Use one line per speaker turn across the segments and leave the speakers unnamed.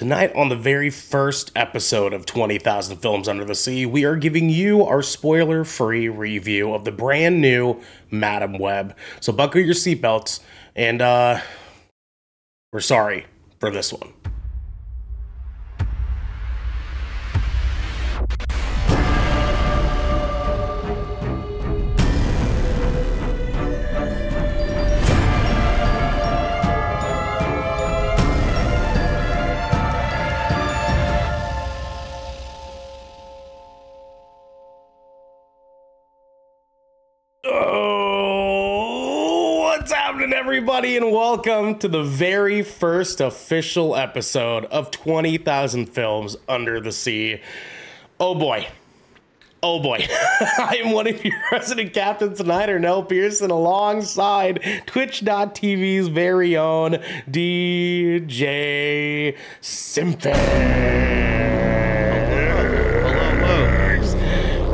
Tonight, on the very first episode of 20,000 Films Under the Sea, we are giving you our spoiler free review of the brand new Madame Web. So, buckle your seatbelts, and uh, we're sorry for this one. Everybody, and welcome to the very first official episode of 20,000 Films Under the Sea. Oh boy. Oh boy. I am one of your resident captains tonight, Ernell Pearson, alongside Twitch.tv's very own DJ Symphix.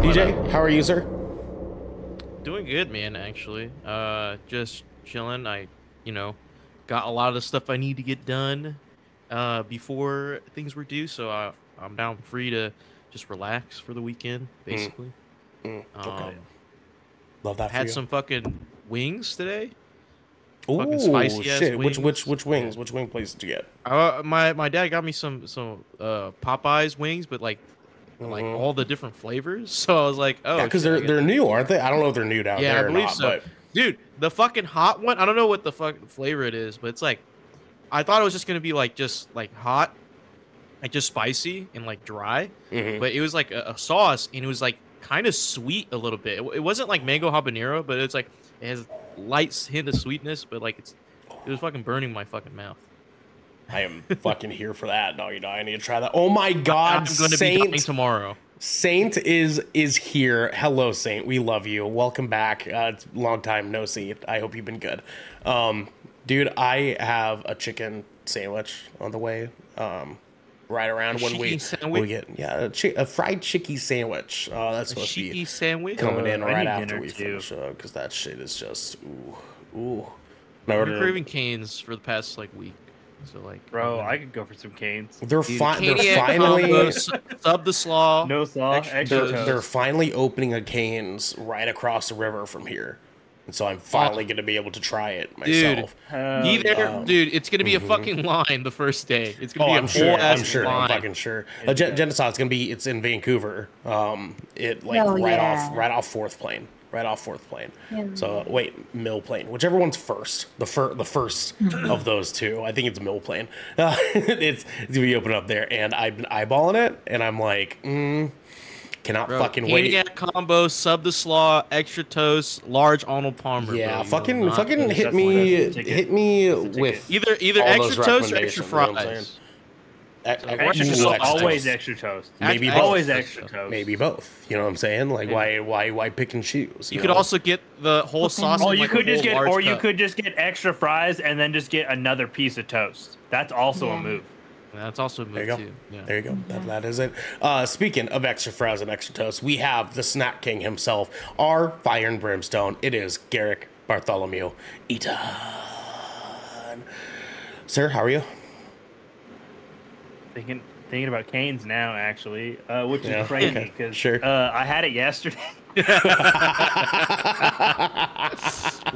DJ, how are you, sir?
Doing good, man. Actually, uh, just chilling. I, you know, got a lot of the stuff I need to get done, uh, before things were due. So I, I'm now free to just relax for the weekend, basically.
Mm, okay.
Um,
Love that
I had some fucking wings today.
Oh
fucking spicy ass
shit. Which which which wings? Which wing place did you get?
Uh, my my dad got me some some uh Popeyes wings, but like like
Mhm.
all the different flavors. So I was like, oh,
because
I
they're they're new, aren't they? I don't know if they're new down
Yeah,
there
I
or
believe
not,
so.
but
Dude, the fucking hot one, I don't know what the fuck flavor it is, but it's like I thought it was just gonna be like just like hot, like just spicy and like dry.
Mhm.
But it was like a, a sauce and it was like kind of sweet a little bit. It, it wasn't like mango habanero, but it's like it has light hint of sweetness, but like it's it was fucking burning my fucking mouth.
I am fucking here for that. No, you know, I need to try that. Oh my god,
I'm gonna be dying tomorrow.
Saint is is here. Hello, Saint. We love you. Welcome back. Uh, it's long time no see. I hope you've been good. Um, dude, I have a chicken sandwich on the way. Um, right around when we, when we get yeah a, chi- a fried chicky sandwich. Oh, that's
A
supposed to be
sandwich.
coming in
Uh,
right after we
too.
finish because that shit is just ooh ooh.
I've been craving canes for the past like week. So like,
Bro,
I'm
I could go for some canes.
they're fi- they're finally
combo, sub the slaw.
No slaw,
extra
extra,
they're,
toast.
they're finally opening a Canes right across the river from here, and so I'm finally going to be able to try it
Dude.
myself.
Hell
Be there,
um,
dude. It's gonna be a
mhm.
fucking line the first day. It's gonna
Oh,
be a
I'm sure.
whole
I'm sure.
line.
I'm fucking sure. Uh, Gen- Genesis, it's gonna be. It's in Vancouver. Um, it like
Hell
right
yeah.
off, right off Fourth Plain, right off Fourth Plain.
Yeah.
So wait, Mill Plain, whichever one's first. The fir- the first of those two. I think it's Mill Plain. Uh, it's it's gonna be open up there, and I've been eyeballing it, and I'm like, mm, cannot
Bro,
fucking wait.
Caniac combo, sub the slaw, extra toast, large Arnold Palmer.
Yeah,
bro.
Fucking, fucking hit me,
the ticket.
hit me
That's the ticket.
with
Either either extra toast or extra
recommendations, you know
fries.
saying? ex-
Like,
ex-
extra
Ooh,
toast,
extra
always extra toast.
Maybe both.
Always
extra
extra
toast.
toast.
maybe both. You know what I'm saying? Like, why, why, why pick and choose?
You
know?
could also get the whole sauce.
Or you
like,
could just get,
large
or you
cup.
could just get extra fries and then just get another piece of toast. That's also
Yeah.
a move.
That's also a move
There you go.
too. Yeah.
There you go. That, that is it. Uh, speaking of extra fries and extra toast, we have the snack king himself, our fire and brimstone. It is Garrick Bartholomew Eaton. Sir, how are you?
Thinking thinking about canes now, actually, uh, which
Yeah,
is crazy because
sure.
uh, I had it yesterday.
The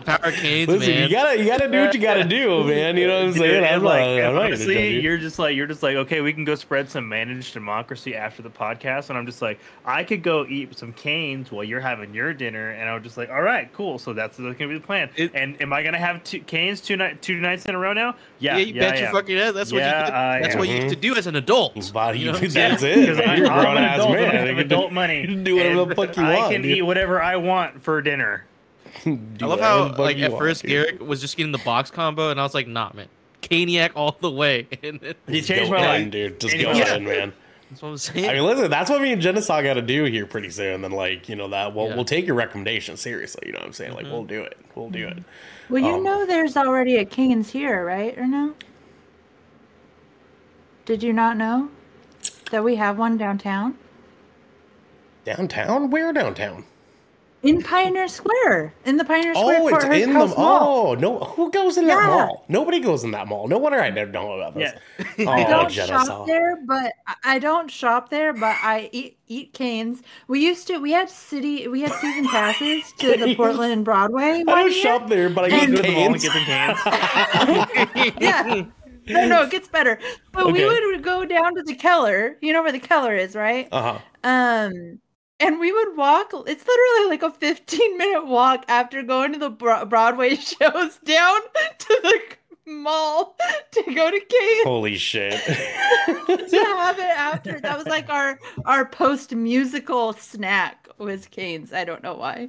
power of canes,
Listen,
man.
you gotta, you gotta do what you gotta do, man. You know what I'm
Dude,
saying?
and
I'm
like,
not, I'm
honestly,
judge you.
you're just like you're just like okay, we can go spread some managed democracy after the podcast, and I'm just like I could go eat some canes while you're having your dinner, and I'm just like, all right, cool. So that's that's gonna be the plan.
It-
and am I gonna have two canes two night two nights in a row now? Yeah,
yeah, you
yeah,
bet
I
your fucking head. That's what
Yeah,
you.
I
That's
am.
what you uh-huh. get to do as an adult.
Body,
You know what I'm
that's
saying?
it.
Because. I-
You're a
I'm an
grown ass
adult
man. You can
adult money.
You can do whatever the
and
fuck you
I
want.
Can
dude.
eat whatever I want for dinner.
I love how like
you
at first
dude.
Garrick was just getting the box combo, and I was like, nah, man, Caniac all the way. And then,
You
Just
changed my
in,
life.
dude. Just
Anyway.
go in, man.
that's what I'm saying.
I mean, listen, that's what me and Jenesy got to do here pretty soon. Then, like, you know, that we'll,
Yeah.
we'll take your recommendation seriously. You know what I'm saying? Like,
Mhm.
we'll do it. We'll do it.
Well, you
Um,
know there's already a King's here, right? Or no? Did you not know that we have one downtown?
Downtown? Where downtown?
in Pioneer Square, in the Pioneer Square
Oh, it's
Courthouse
in the
House Mall.
oh no. Who goes in that mall? Nobody goes in that mall. No wonder I don't know about this.
Yeah.
I
Oh,
don't
Jenna
shop
saw.
there, but I- I don't shop there, but I eat eat canes. We used to. We had city. We had season passes to the Portland and Broadway.
I don't
year.
shop there, but I
And-
eat
Go to the mall and
canes.
get some cans.
Yeah. No, no, it gets better. But
Okay.
we would go down to the Keller. You know where the Keller is, right?
Uh huh.
Um, and we would walk. It's literally like a 15 minute walk after going to the Broadway shows down to the mall to go to Canes
Holy shit.
to have it after. That was like our our post musical snack was Kane's. I don't know why.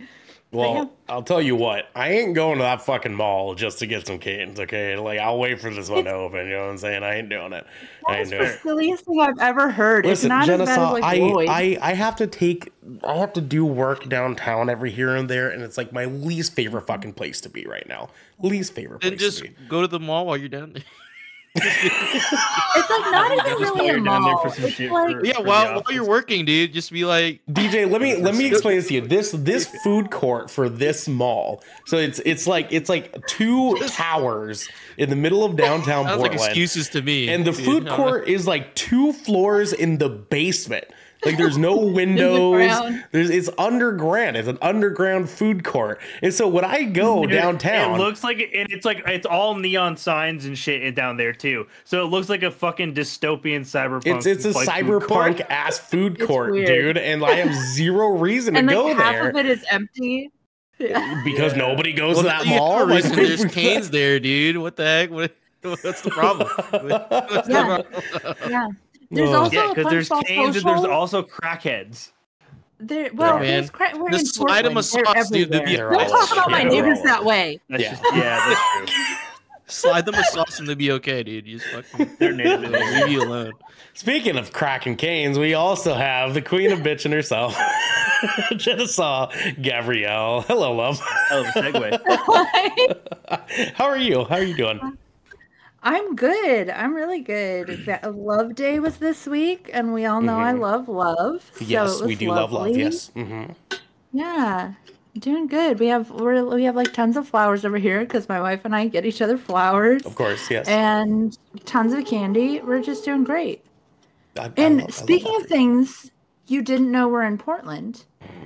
Well, I'll tell you what, I ain't going to that fucking mall just to get some canes, okay? Like, I'll wait for this one to open, you know what I'm saying? I ain't doing it. I
That
ain't
was
doing
the
it.
silliest thing I've ever heard.
Listen,
it's not as bad as like
I,
Lloyd.
I, I have to take, I have to do work downtown every here and there, and it's like my least favorite fucking place to be right now. Least favorite
Then
place
just
to be.
go to the mall while you're down there.
It's like not even really
while
a
you're down there
mall.
for some shit
like,
for-
Yeah,
the
while, while you're working, dude, just be like,
DJ, let me let me explain this to you. This this food court for this mall. So it's it's like it's like two towers in the middle of downtown
sounds like excuses to me.
And the
dude.
food
I don't
court is like two floors in the basement. Like there's no windows. there's it's underground. It's an underground food court. And so when I go
It-
downtown,
It looks like and it's like it's all neon signs and shit down there too. So it looks like a fucking dystopian cyberpunk.
it's it's a
like, food
cyberpunk ass food court, dude, and I have zero reason to go there.
and like
go
half
there
of it is empty.
Eh, because
Yeah.
nobody goes
Well,
to that
you have
mall. Like,
there's canes there, dude. What the heck? What, what's the problem? What's the problem?
Yeah. There's
Ugh.
also
Yeah, because there's
Punchbowl
canes and there's also crackheads.
There, well,
man.
there's cra- we're in
Just slide 'em a
Portland. They're
sauce, dude. Be
Don't talk about my
yeah,
neighbors
all-
that way.
That's
Yeah.
just yeah, that's true.
Slide them a sauce and they'll be okay, dude. You just fucking
They're native.
leave you alone.
Speaking of cracking canes, we also have the queen of bitching herself, Jenesy Gabrielle. Hello, love.
Hell of segue.
How are you? How are you doing?
I'm good. I'm really good. That Love Day was this week, and we all know I
Mhm.
love love. So
yes, we do love love.
lovely.
Yes. hmm
Yeah, doing good. We have we're, we have like tons of flowers over here because my wife and I get each other flowers,
Of course. Yes.
and tons of candy. We're just doing great.
I- I
And
love- I love
speaking of things you didn't know were in Portland,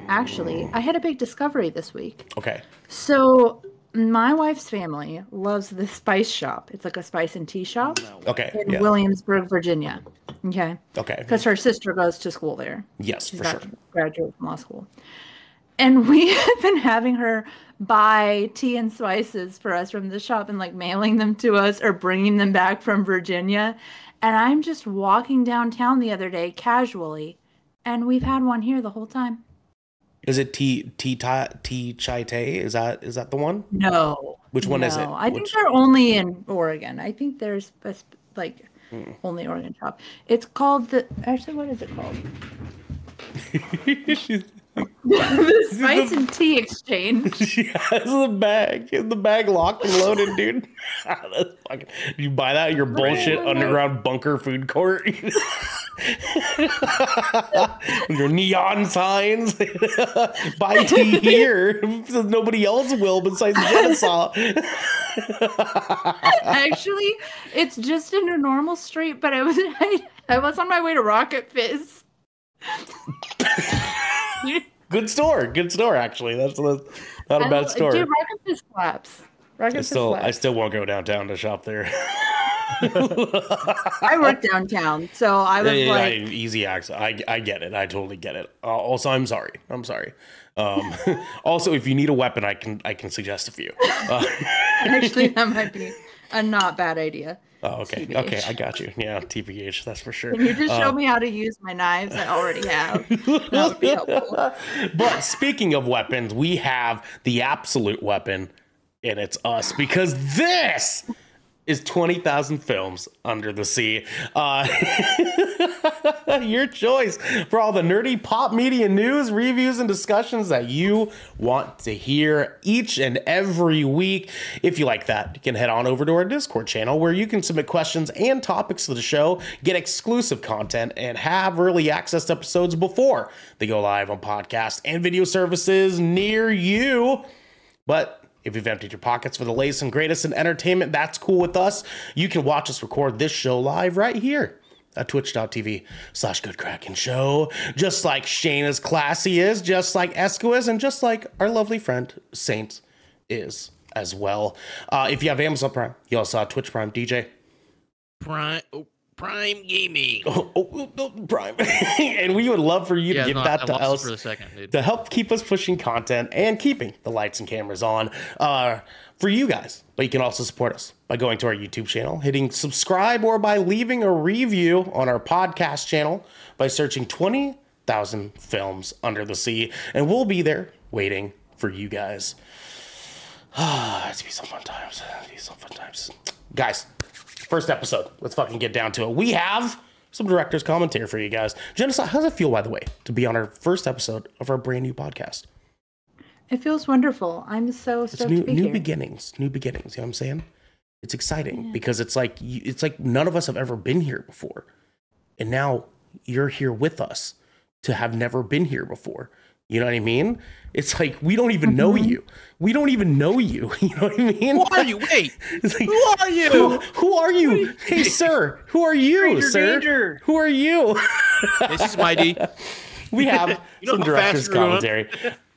actually, I had a big discovery this week.
Okay.
So my wife's family loves the Spice Shop. It's like a spice and tea shop
Okay.
in
Yeah.
Williamsburg, Virginia. Okay,
Okay.
because her sister goes to school there.
Yes,
She's
for sure.
about to graduate from law school. And we have been having her buy tea and spices for us from the shop and like mailing them to us or bringing them back from Virginia. And I'm just walking downtown the other day casually, and we've had one here the whole time.
Is it tea tea ta- tea chai tay? Is that is that the one?
No.
Which one is it?
no. I think
Which-
they're only in Oregon. I think there's a like
Hmm.
only Oregon shop. It's called the actually what is it called? The Spice and Tea Exchange.
she has the bag. Is the bag locked and loaded, dude? That's fucking, you buy that at your bullshit
Right.
underground bunker food court? Your neon signs. buy tea here. Nobody else will besides Jenesy.
Actually, it's just in a normal street, but I was I, I was on my way to Rocket Fizz.
Good store. Good store, actually. That's, that's not a bad store.
Dude, Rocket Fizz slaps. Rocket
I still, I still won't go downtown to shop there.
I work downtown, so I was
Yeah, yeah,
like,
I- easy access. I, I get it. I totally get it. Uh, also, I'm sorry. I'm sorry. Um, also, if you need a weapon, I can I can suggest a few. Uh,
actually, that might be a not bad idea.
Oh, okay,
TBH.
okay, I got you. Yeah, TPH, that's for sure.
Can you just show
Uh,
me how to use my knives I already have? That would be helpful.
but speaking of weapons, we have the absolute weapon, and it's us because this is 20,000 Films Under the Sea. Uh, your choice for all the nerdy pop media news, reviews, and discussions that you want to hear each and every week. If you like that, you can head on over to our Discord channel where you can submit questions and topics to the show, get exclusive content, and have early access to episodes before they go live on podcast and video services near you. But if you've emptied your pockets for the latest and greatest in entertainment, that's cool with us. You can watch us record this show live right here at twitch.tv slash good show. Just like Shane is classy is, just like Esco is, and just like our lovely friend Saint is as well. Uh, if you have Amazon Prime, you also have Twitch Prime DJ.
Prime oh, Prime Gaming.
Oh, oh, oh, oh, Prime. and we would love for you
yeah,
to give
no,
that
I
to
lost
us
for a second, dude.
to help keep us pushing content and keeping the lights and cameras on uh, for you guys. But you can also support us by going to our YouTube channel, hitting subscribe, or by leaving a review on our podcast channel by searching 20,000 Films Under the Sea. And we'll be there waiting for you guys. Ah, it's be some fun times. It's be some fun times. Guys, first episode. Let's fucking get down to it. We have some director's commentary for you guys. Genocide, how does it feel, by the way, to be on our first episode of our brand new podcast?
It feels wonderful. I'm so
It's new,
to be
new
here.
beginnings, new beginnings. You know what I'm saying? It's exciting because it's like it's like none of us have ever been here before, and now you're here with us to have never been here before. You know what I mean? It's like we don't even know
Mm-hmm.
you. We don't even know you. You know what I mean?
Who are you? Wait.
It's like,
Who are you?
Who, who are you? Hey, sir. Who are you,
Stranger
sir?
danger.
Who are you?
This is Mighty.
we have
You know
some
how
director's
fast we're going?
commentary.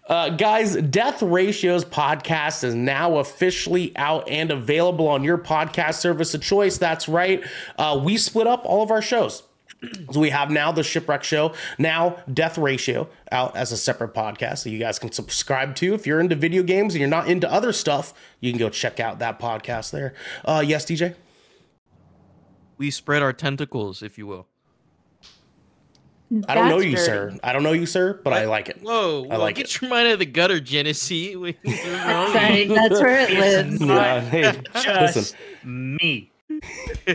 Uh, guys, Death Ratios podcast is now officially out and available on your podcast service of choice. That's right. Uh, we split up all of our shows. So we have now the Shipwreck Show, now Death Ratio out as a separate podcast that you guys can subscribe to. If you're into video games and you're not into other stuff, you can go check out that podcast there. Uh, yes, DJ?
We spread our tentacles, if you will.
I don't know you,
dirty.
sir. I don't know you, sir, but I like it.
Whoa,
I
whoa,
like
get
it.
your mind out of the gutter, Jenesy. What's wrong with
Sorry, that's where it lives.
Yeah, hey,
Just
listen,
me.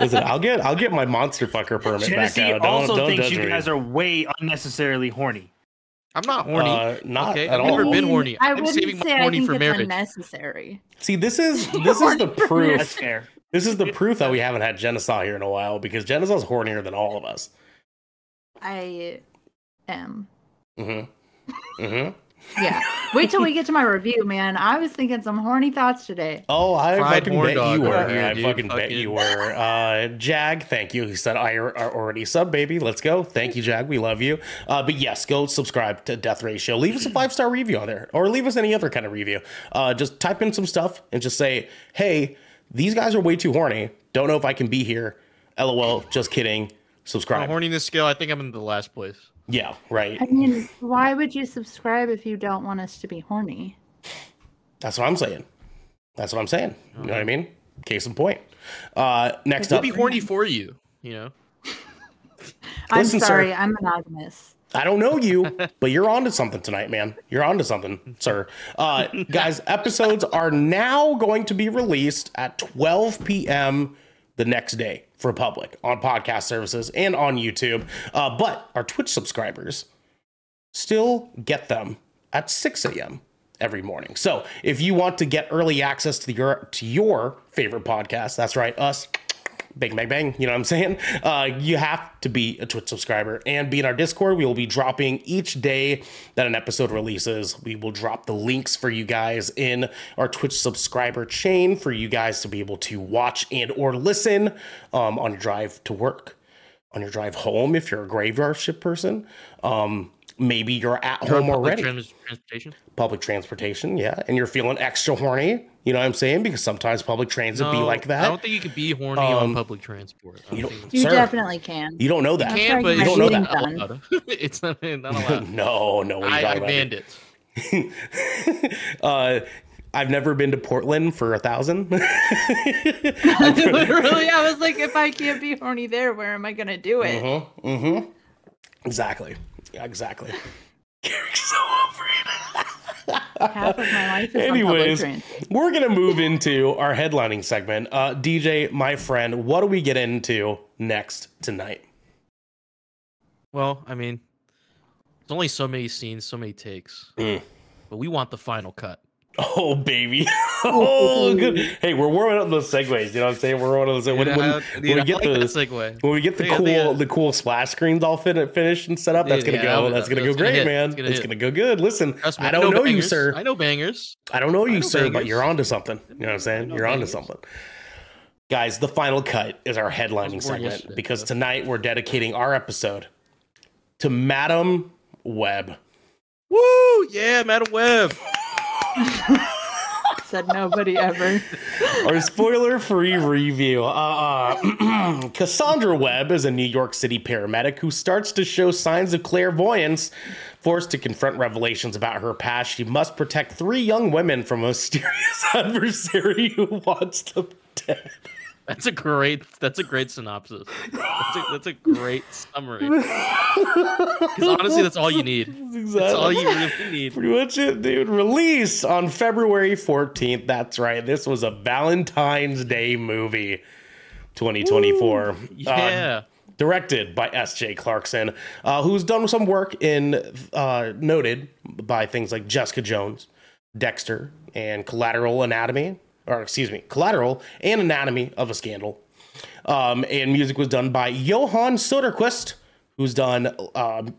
listen. I'll get, I'll get my monster fucker permit back
Jenesy
out. Don't,
also
don't
thinks you
me.
guys are way unnecessarily horny.
I'm not horny.
Uh, not
okay,
at
I've never been horny.
I
I'm
wouldn't
saving my
say I
horny
think
for
it's
marriage.
unnecessary.
See, this is this is the
That's
proof.
fair.
This is the proof that we haven't had Jenesy here in a while because Jenesy's hornier than all of us.
I am.
Mm-hmm. Mm-hmm.
Yeah. Wait till we get to my review, man. I was thinking some horny thoughts today.
Oh, I
Fried
fucking bet you were.
here,
I
dude.
fucking bet you were. Uh, Jag, thank you. He said I are already sub, baby. Let's go. Thank you, Jag. We love you. Uh, but yes, go subscribe to Death Ratio. Leave us a five star review on there, or leave us any other kind of review. Uh, just type in some stuff and just say, "Hey, these guys are way too horny. Don't know if I can be here." LOL. Just kidding.
On
Subscribe.
horniness scale, I think I'm in the last place.
Yeah. Right.
I mean, why would you subscribe if you don't want us to be horny?
That's what I'm saying. That's what I'm saying. You know what I mean? Case in point. Uh, next
We'll
up,
be horny for you. You know.
I'm
Listen, sir.
sorry, I'm monogamous.
I don't know you, but you're onto something tonight, man. You're onto something, sir. Uh, guys, episodes are now going to be released at 12 p.m. the next day for public on podcast services and on YouTube. Uh, but our Twitch subscribers still get them at 6 a.m. every morning. So if you want to get early access to your to your favorite podcast, that's right, us. Bang, bang, bang. You know what I'm saying? Uh, you have to be a Twitch subscriber and be in our Discord. We will be dropping each day that an episode releases. We will drop the links for you guys in our Twitch subscriber chain for you guys to be able to watch and or listen um, on your drive to work, on your drive home if you're a graveyard ship person. Um, maybe you're at home
Public
already
trans- transportation.
public transportation, yeah, and you're feeling extra horny, you know what I'm saying? Because sometimes public transit be like that.
I don't think you could be horny
Um,
on public transport.
You
don't
don't-
You
Sir.
definitely can.
you don't know that.
That's
can,
right,
but
you
don't know
that.
allowed. it's not, not allowed.
no, no, what are you
I, I banned it.
uh, I've never been to Portland for a thousand.
Literally, I was like, if I can't be horny there, where am I gonna do it?
mm-hmm, mm-hmm. Exactly. Yeah, exactly. Eric's so over it.
Half of my life is
Anyways,
on public transit.
we're gonna move into our headlining segment. Uh, DJ, my friend, what do we get into next tonight?
Well, I mean, there's only so many scenes, so many takes,
Mm.
but we want the final cut.
Oh baby, oh good. Hey, we're warming up those segues. You know what I'm saying? We're warming up those. When, when,
I-
when
dude,
we get
like
the
segue.
when we get the
Yeah,
cool
yeah.
the cool splash screens all fit, finished and set up, that's gonna
yeah,
go. That's gonna go great, man.
It's gonna
It's gonna go good. Listen,
Trust me,
I don't know, you, sir.
I know bangers.
I don't know you,
know
sir, but you're onto something. You know what I'm saying? You're onto
bangers.
something. Guys, the final cut is our headlining segment because tonight we're dedicating our episode to Madame Web.
Woo! Yeah, Madame Web.
Said nobody ever.
Our spoiler free review. Uh, uh, Cassandra Webb is a New York City paramedic who starts to show signs of clairvoyance. Forced to confront revelations about her past, she must protect three young women from a mysterious adversary who wants them dead.
That's a great. That's a great synopsis. That's a, that's a great summary. Because honestly, that's all you need. That's all you really need.
Pretty much it, dude. Release on February 14th. That's right. This was a Valentine's Day movie. 2024. Uh,
Yeah.
directed by S.J. Clarkson, uh, who's done some work in uh, noted by things like Jessica Jones, Dexter, and Collateral Anatomy, or excuse me, Collateral and Anatomy of a Scandal. Um, and music was done by Johan Söderqvist, who's done um,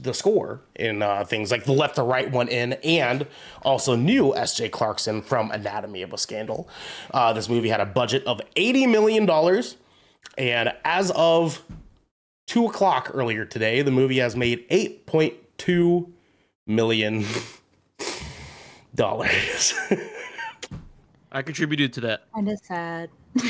the score in uh, things like the left to right one in, and also new S.J. Clarkson from Anatomy of a Scandal. Uh, this movie had a budget of $80 million. And as of two o'clock earlier today, the movie has made eight point two million dollars.
I contributed to that.
Kind of sad.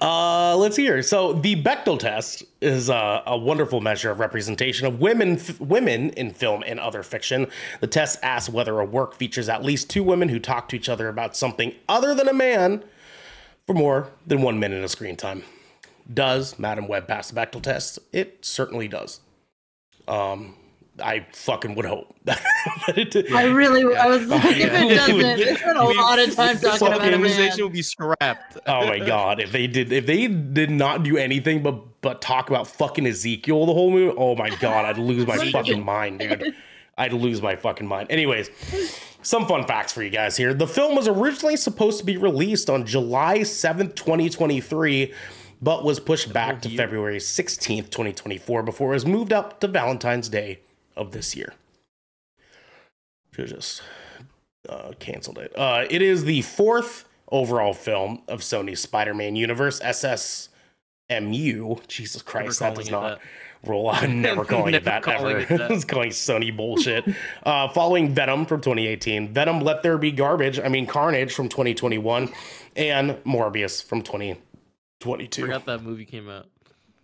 uh, let's hear. So the Bechdel test is a, a wonderful measure of representation of women f- women in film and other fiction. The test asks whether a work features at least two women who talk to each other about something other than a man for more than one minute of screen time. Does Madame Web pass the Bechdel test? It certainly does. Um, I fucking would hope that it did.
I really, I was like, if
Yeah.
it doesn't, it's been a
We-
lot of time talking
whole
about a
conversation
man.
will be scrapped.
Oh my god! If they did, if they did not do anything but but talk about fucking Ezekiel the whole movie, oh my god, I'd lose my fucking mind, dude. I'd lose my fucking mind. Anyways, some fun facts for you guys here. The film was originally supposed to be released on July seventh, twenty twenty three, but was pushed back to. February sixteenth, twenty twenty four, before it was moved up to Valentine's Day of this year. Should have just uh, canceled it. Uh, it is the fourth overall film of Sony's Spider-Man universe, SSMU. Jesus Christ, that does not roll. I'm never calling it that
calling
ever.
it that.
it's calling Sony bullshit. uh, following Venom from 2018, Venom Let There Be Garbage. I mean Carnage from 2021, and Morbius from 2022.
Forgot that movie came out.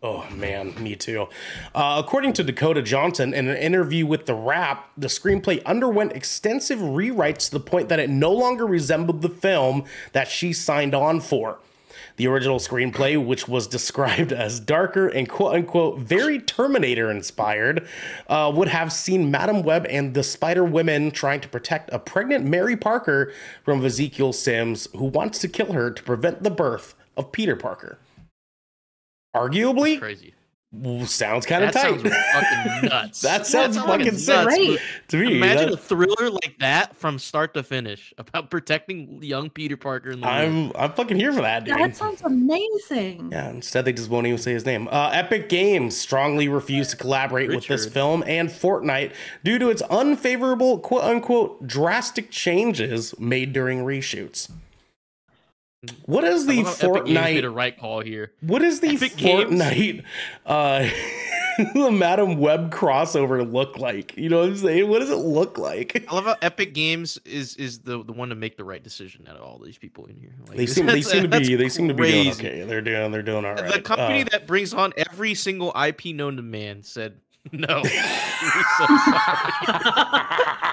Oh man, me too. Uh, according to Dakota Johnson, in an interview with The Wrap, the screenplay underwent extensive rewrites to the point that it no longer resembled the film that she signed on for. The original screenplay, which was described as darker and quote unquote very Terminator inspired, uh, would have seen Madame Web and the Spider Women trying to protect a pregnant Mary Parker from Ezekiel Sims, who wants to kill her to prevent the birth of Peter Parker. Arguably,
Crazy.
sounds kind of
That
tight.
sounds fucking nuts.
That sounds
sounds
fucking sick.
nuts.
Great.
to me,
Imagine
that-
a thriller like that from start to finish about protecting young Peter Parker in the.
I'm I'm fucking here for that, dude.
That sounds amazing.
Yeah, instead they just won't even say his name. Uh, Epic Games strongly refused to collaborate with this film and Fortnite due to its unfavorable quote unquote drastic changes made during reshoots. What is the
love how Epic a
Fortnite?
right call here.
What is the
Epic Games.
Fortnite? Uh, the Madame Web crossover look like? You know what I'm saying? What does it look like?
I love how Epic Games is is the the one to make the right decision out of all these people in here. Like,
They seem they seem to be they seem to be doing okay. They're doing they're doing all right.
The company
Uh,
that brings on every single IP known to man said no. We're so sorry.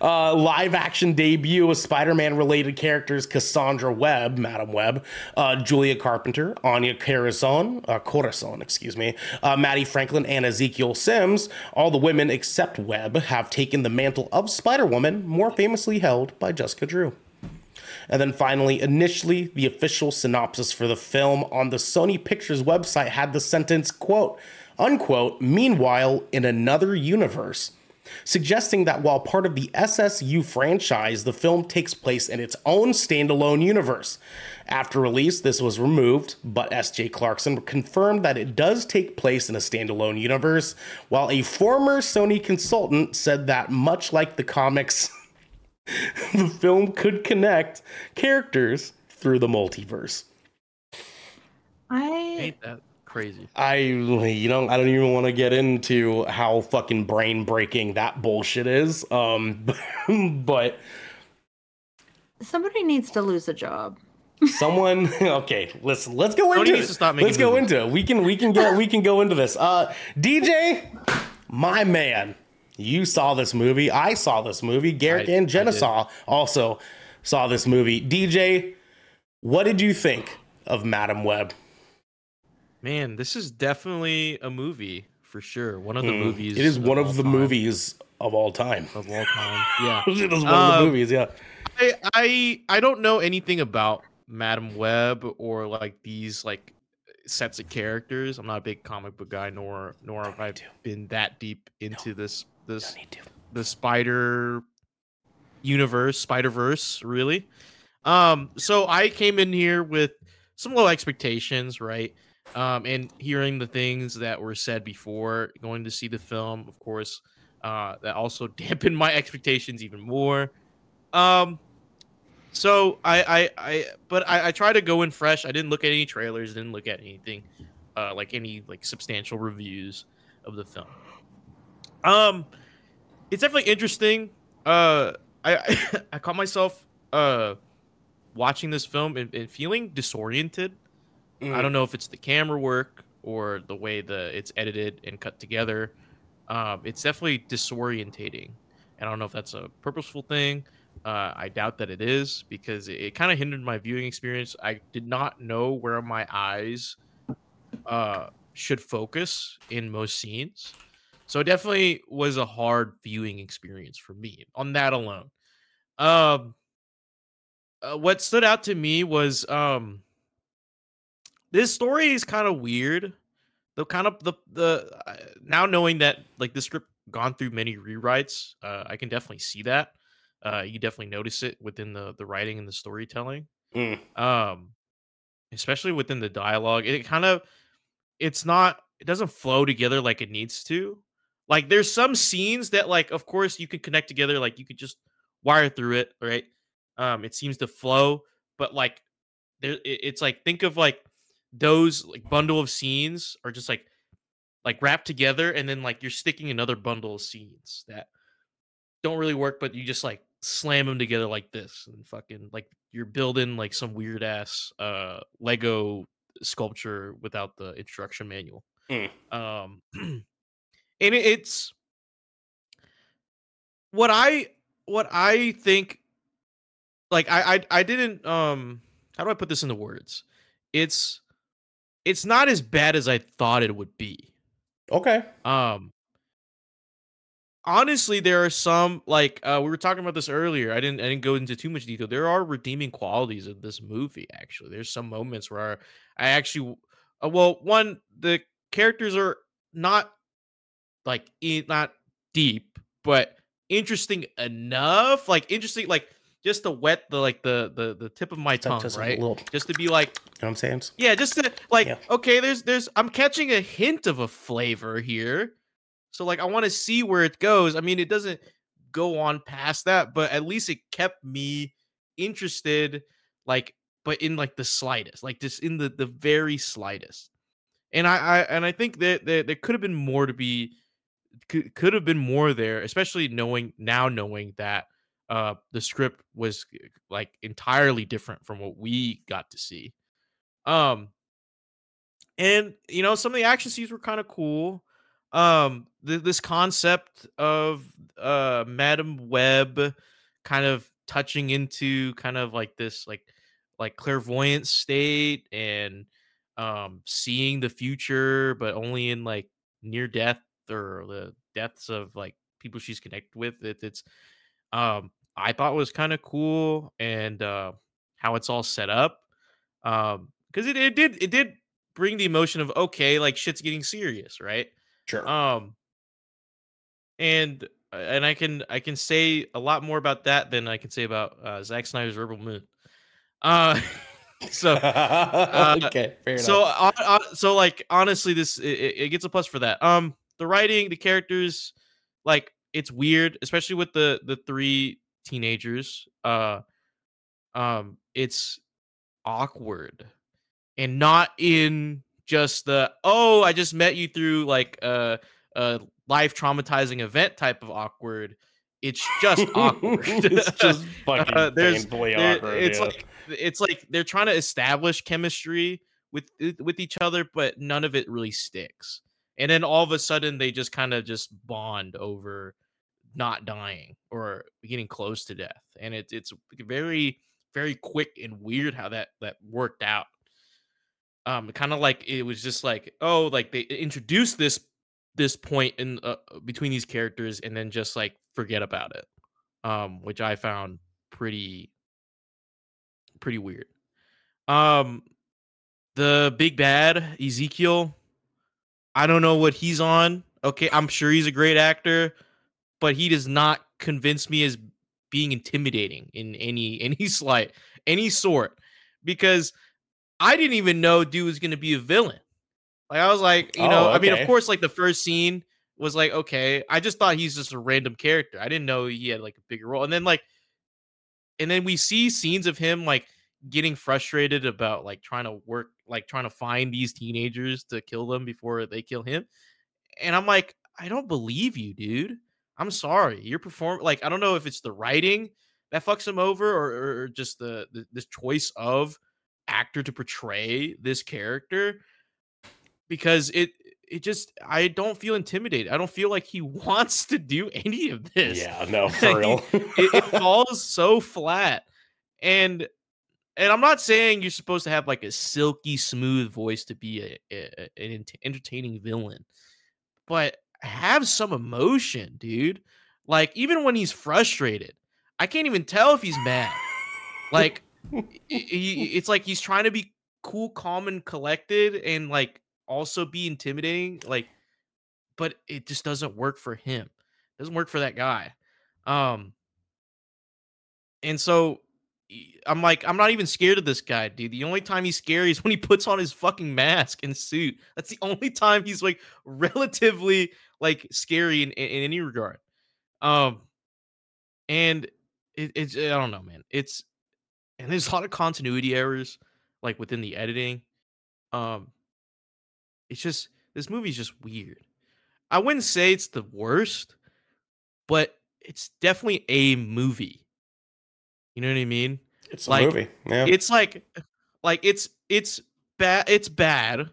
Uh, live action debut of Spider Man related characters Cassandra Webb, Madame Web, uh, Julia Carpenter, Anya Corazon, uh, Corazon, excuse me, uh, Mattie Franklin, and Ezekiel Sims. All the women except Webb have taken the mantle of Spider Woman, more famously held by Jessica Drew. And then finally, initially, the official synopsis for the film on the Sony Pictures website had the sentence, quote, unquote, meanwhile, in another universe, suggesting that while part of the SSU franchise, the film takes place in its own standalone universe. After release, this was removed, but S.J. Clarkson confirmed that it does take place in a standalone universe, while a former Sony consultant said that, much like the comics, the film could connect characters through the multiverse.
I
hate that crazy?
I, you know, I don't even want to get into how fucking brain breaking that bullshit is. Um, but
somebody needs to lose a job.
someone, okay, listen, let's go into it.
stop making
let's go
movies.
into it. We can, we can get, we can go into this. Uh, DJ, my man, you saw this movie. I saw this movie. Garrick
I-
and
I
Jenna saw also saw this movie. DJ, what did you think of Madame Web?
Man, this is definitely a movie for sure. One of the
Mm.
movies.
It is one of the
time,
movies of all time.
of all time. Yeah.
it is one of the
Um,
movies, yeah.
I, I I don't know anything about Madame Web or like these like sets of characters. I'm not a big comic book guy, nor nor have I been that deep into this this
need to.
the spider universe, Spider Verse, really. Um, so I came in here with some low expectations, right? Um, and hearing the things that were said before going to see the film, of course, uh, that also dampened my expectations even more. Um, so I, I, I, but I, I try to go in fresh. I didn't look at any trailers, didn't look at anything, uh, like any like substantial reviews of the film. Um, it's definitely interesting. Uh, I I caught myself uh watching this film and, and feeling disoriented. I don't know if it's the camera work or the way the it's edited and cut together. Um, it's definitely disorientating, and I don't know if that's a purposeful thing. Uh, I doubt that it is because it, it kind of hindered my viewing experience. I did not know where my eyes uh, should focus in most scenes. So it definitely was a hard viewing experience for me on that alone. Um, uh, what stood out to me was um, this story is kind of weird. The kind of the the uh, now knowing that like the script gone through many rewrites, uh, I can definitely see that. Uh, you definitely notice it within the the writing and the storytelling
Mm.
um especially within the dialogue it kind of it's not it doesn't flow together like it needs to like there's some scenes that like of course you could connect together like you could just wire through it right um it seems to flow but like there it- it's like think of like those like bundle of scenes are just like like wrapped together and then like you're sticking another bundle of scenes that don't really work but you just like slam them together like this and fucking like you're building like some weird ass uh lego sculpture without the instruction manual
Mm.
um and it, it's what i what i think like I, I i didn't um how do i put this into words it's it's not as bad as i thought it would be
Okay.
um honestly there are some like uh we were talking about this earlier i didn't i didn't go into too much detail there are redeeming qualities of this movie actually there's some moments where i actually uh, well one the characters are not like i- not deep but interesting enough like interesting like just to wet the like the the, the tip of my tongue
just
right
little-
just to be like
You know what I'm saying?
yeah, just to like
Yeah.
okay, there's there's I'm catching a hint of a flavor here. So like I want to see where it goes. I mean, it doesn't go on past that, but at least it kept me interested like but in like the slightest, like just in the the very slightest. And I, I and I think that, that there could have been more to be could, could have been more there, especially knowing now knowing that uh the script was like entirely different from what we got to see. Um, and you know, some of the action scenes were kind of cool. um th- this concept of uh Madame Web kind of touching into kind of like this like like clairvoyant state and um seeing the future but only in like near death or the deaths of like people she's connected with it, it's um i thought was kind of cool and uh how it's all set up um because it, it did it did bring the emotion of okay like shit's getting serious right
Sure.
um and uh, and i can i can say a lot more about that than i can say about uh Zack snyder's rebel moon uh so
okay, fair enough.
so uh, uh, so like honestly this it it gets a plus for that um the writing the characters like it's weird especially with the the three teenagers uh um it's awkward and not in just the oh i just met you through like a a life traumatizing event type of awkward it's just awkward
it's just fucking
Uh, there's- there-
awkward.
it's
yeah.
like it's like they're trying to establish chemistry with with each other but none of it really sticks and then all of a sudden they just kind of just bond over not dying or getting close to death and it, it's very very quick and weird how that that worked out. Um kind of like it was just like oh like they introduced this this point in uh, between these characters and then just like forget about it. Um which i found pretty pretty weird. Um the big bad ezekiel i don't know what he's on okay i'm sure he's a great actor but he does not convince me as being intimidating in any any slight any sort because i didn't even know dude was going to be a villain. Like i was like you know
Oh,
i mean of course like the first scene was like okay i just thought he's just a random character. I didn't know he had like a bigger role. And then like and then we see scenes of him like getting frustrated about like trying to work like trying to find these teenagers to kill them before they kill him. And i'm like i don't believe you dude i'm sorry your perform like i don't know if it's the writing that fucks him over or, or- just the, the this choice of actor to portray this character because it it just i don't feel intimidated. I don't feel like he wants to do any of this.
Yeah, no, for real.
it, it falls so flat. And and i'm not saying you're supposed to have like a silky smooth voice to be a- a- an entertaining villain but have some emotion dude. Like even when he's frustrated i can't even tell if he's mad. Like he, it's like he's trying to be cool calm and collected and like also be intimidating like but it just doesn't work for him. Doesn't work for that guy. Um and so I'm like, I'm not even scared of this guy, dude. The only time he's scary is when he puts on his fucking mask and suit. That's the only time he's like relatively like scary in, in, in any regard. Um, and it, it's I don't know, man. It's and there's a lot of continuity errors like within the editing. Um, it's just this movie's just weird. I wouldn't say it's the worst, but it's definitely a movie. You know what I mean?
It's a
like,
movie. Yeah.
It's like like it's it's bad it's bad.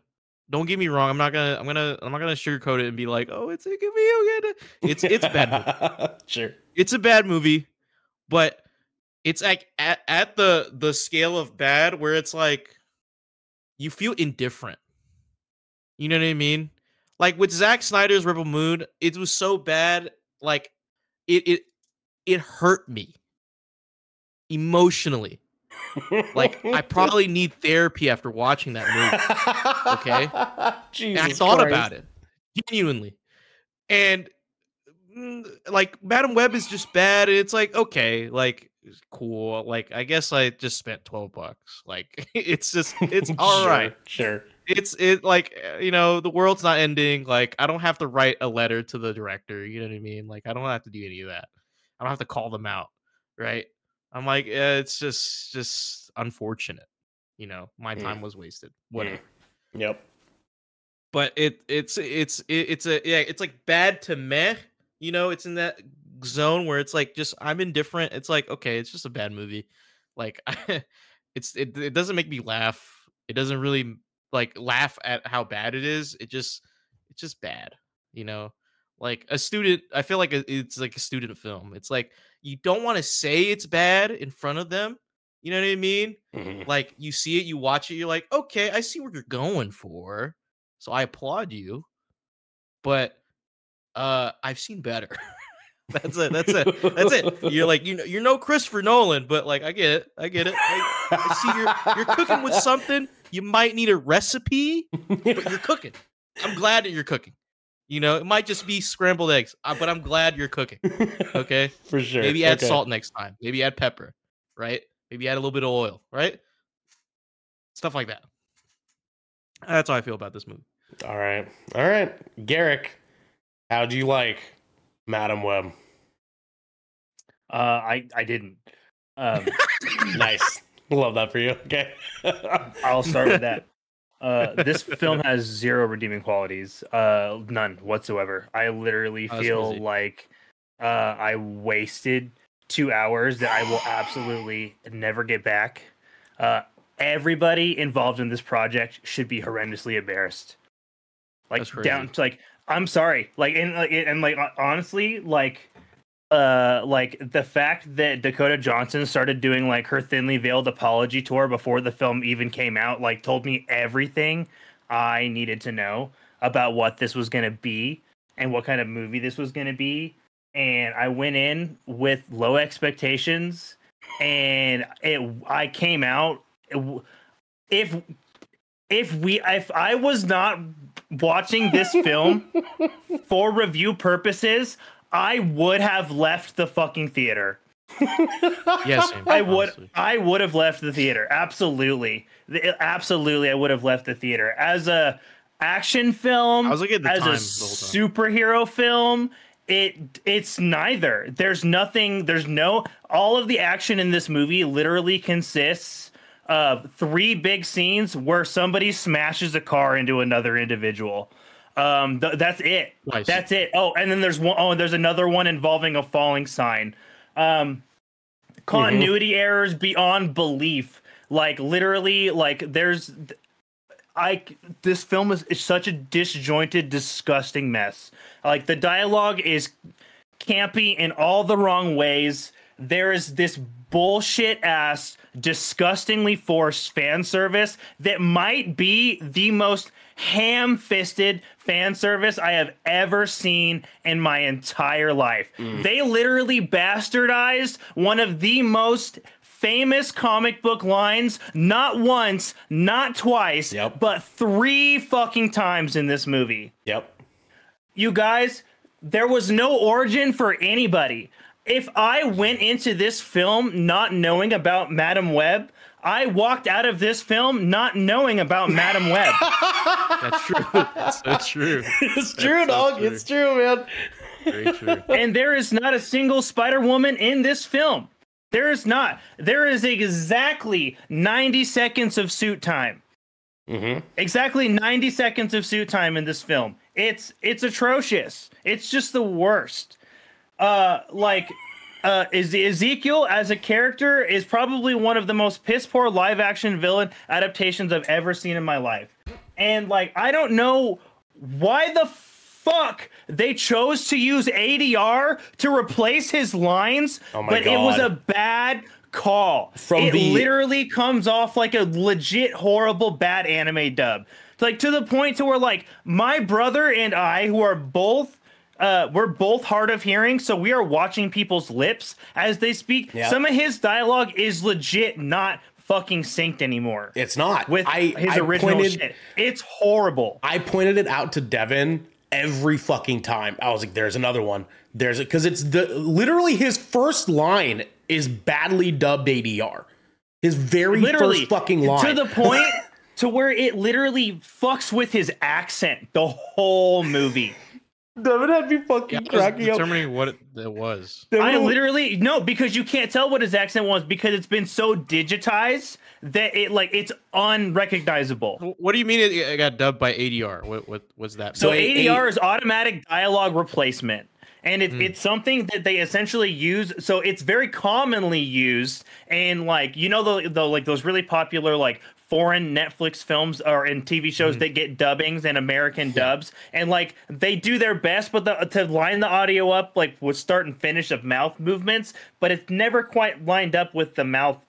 Don't get me wrong. I'm not gonna I'm gonna I'm not gonna sugarcoat it and be like, oh, it's a good video. It's it's bad
sure.
It's a bad movie, but it's like at, at the the scale of bad where it's like you feel indifferent. You know what I mean? Like with Zack Snyder's Rebel Moon, it was so bad, like it it it hurt me emotionally. Like I probably need therapy after watching that movie. Okay.
Jesus
and I thought
Christ.
about it genuinely. And mm, like Madame Web is just bad. And it's like, okay, like cool. Like I guess I just spent 12 bucks. Like it's just it's all
Sure,
right.
Sure.
It's it like uh, you know, the world's not ending. Like I don't have to write a letter to the director, you know what I mean? Like I don't have to do any of that. I don't have to call them out, right? I'm like, eh, it's just just unfortunate. You know, my
Mm.
time was wasted. Whatever
Yep.
but it it's it's it, it's a yeah it's like bad to meh you know it's in that zone where it's like just i'm indifferent it's like okay it's just a bad movie like it's it, it doesn't make me laugh it doesn't really like laugh at how bad it is it just it's just bad You know, like a student. I feel like it's like a student film. It's like you don't want to say it's bad in front of them. You know what I mean?
Mhm.
Like you see it, you watch it, you're like, okay, I see what you're going for. So I applaud you. But uh I've seen better. that's it. That's it. That's it. You're like, you know, you're no Christopher Nolan, but like I get it. I get it. I, I see you're you're cooking with something. You might need a recipe, but you're cooking. I'm glad that you're cooking. You know, it might just be scrambled eggs, uh, but I'm glad you're cooking. Okay.
For sure.
Maybe add
Okay.
salt next time. Maybe add pepper, right? Maybe add a little bit of oil, right? Stuff like that. That's how I feel about this movie.
All right. All right. Garrick, how do you like Madame Web?
Uh, I I didn't. Um,
Nice. Love that for you. Okay.
I'll start with that. Uh, this film has zero redeeming qualities. Uh, none whatsoever. I literally
Oh, that's
feel
crazy.
like uh, I wasted two hours that I will absolutely never get back. Uh, everybody involved in this project should be horrendously embarrassed. Like down to like I'm sorry. Like and like and like honestly, like uh like the fact that Dakota Johnson started doing like her thinly veiled apology tour before the film even came out like told me everything I needed to know about what this was going to be and what kind of movie this was going to be. And I went in with low expectations and it I came out if if we if I was not watching this film for review purposes, I would have left the fucking theater.
Yes, same,
I would
honestly.
I would have left the theater. Absolutely. Absolutely I would have left the theater. As a action film,
I was looking at
as
time
a superhero film, it it's neither. There's nothing there's no all of the action in this movie literally consists of three big scenes where somebody smashes a car into another individual. Um, th- that's it.
Nice.
That's it. Oh, and then there's one oh, and there's another one involving a falling sign. Um, continuity errors beyond belief. Like literally, like there's, I this film is, is such a disjointed, disgusting mess. Like the dialogue is campy in all the wrong ways. There is this bullshit ass, disgustingly forced fan service that might be the most ham fisted fan service I have ever seen in my entire life. Mm. They literally bastardized one of the most famous comic book lines not once, not twice,
Yep.
but three fucking times in this movie
yep.
you guys, there was no origin for anybody. If I went into this film not knowing about Madame Web, I walked out of this film not knowing about Madame Web.
That's true. That's so true.
It's true,
so
dog.
true.
It's true, man.
Very true.
and there is not a single Spider Woman in this film. There is not. There is exactly 90 seconds of suit time.
Mm-hmm.
Exactly 90 seconds of suit time in this film. It's it's atrocious. It's just the worst. Uh like uh is Ezekiel as a character is probably one of the most piss poor live action villain adaptations I've ever seen in my life. And like I don't know why the fuck they chose to use ADR to replace his lines,
Oh my
but it was a bad call.
From
it
the-
literally comes off like a legit horrible bad anime dub. It's like to the point to where like my brother and I, who are both uh, we're both hard of hearing, so we are watching people's lips as they speak.
Yeah.
Some of his dialogue is legit not fucking synced anymore
It's not.
with
I,
his
I
original
pointed,
shit. It's horrible.
I pointed it out to Devin every fucking time. I was like, "There's another one. There's it," because it's the literally his first line is badly dubbed ADR. His very
literally
first fucking line
to the point to where it literally fucks with his accent the whole movie.
Devin had me fucking
Yeah, I was
cracking up.
determining what it, it was.
Devin
I literally no, because you can't tell what his accent was because it's been so digitized that it like it's unrecognizable.
What do you mean it, it got dubbed by ADR? What what was that?
So
So a-
ADR is automatic dialogue replacement. And it, hmm. it's something that they essentially use. So it's very commonly used in like you know the, the like those really popular like foreign Netflix films or in TV shows
Mhm.
that get dubbings and American dubs, and like they do their best, but the, to line the audio up like with start and finish of mouth movements, but it's never quite lined up with the mouth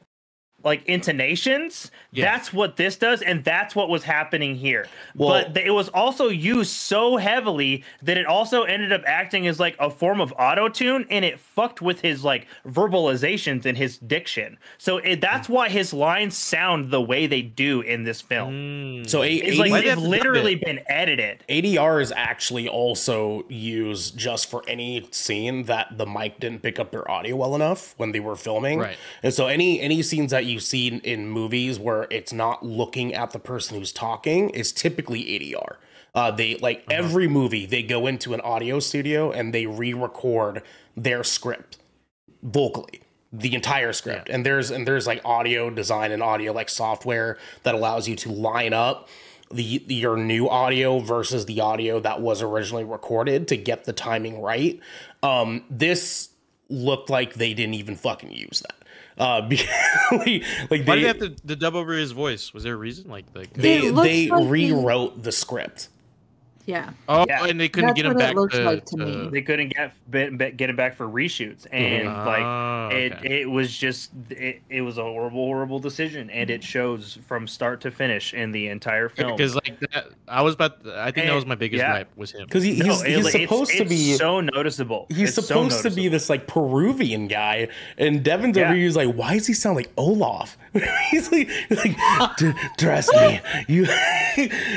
like intonations.
Yeah.
That's what this does, and that's what was happening here.
Well-
but th- it was also used so heavily that it also ended up acting as like a form of auto tune, and it fucked with his like verbalizations and his diction. So it, that's why his lines sound the way they do in this film.
Mm.
So a-
It's like
Why'd they
they've
have to dub
literally
it?
been edited.
ADR is actually also used just for any scene that the mic didn't pick up their audio well enough when they were filming.
Right.
And so any any scenes that you see in, movies where it's not looking at the person who's talking is typically ADR. Uh, they like every movie they go into an audio studio and they re-record their script vocally the entire script. And there's and there's like audio design and audio like software that allows you to line up the, the your new audio versus the audio that was originally recorded to get the timing right. Um this looked like they didn't even fucking use that uh because, like, like
Why
they
did they have to, to dub over his voice? Was there a reason? Like, like
they,
It
they
like they-
rewrote the script
Yeah.
oh,
Yeah.
and they couldn't
That's
get him
what it
back
looks
to,
like to me.
They couldn't get be- be- get it back for reshoots, and
Ah,
like it,
okay.
it was just it, it was a horrible, horrible decision, and it shows from start to finish in the entire film.
because like that, I was about. I think that was my biggest
yeah.
gripe was him.
because he, he's,
No,
he's
it- it's-
supposed to
it's
be
so noticeable.
He's
It's so
supposed to be this like Peruvian guy, and Devin's
Yeah.
over here. He's like, "Why does he sound like Olaf?" he's like, like "D- "Trust me, you,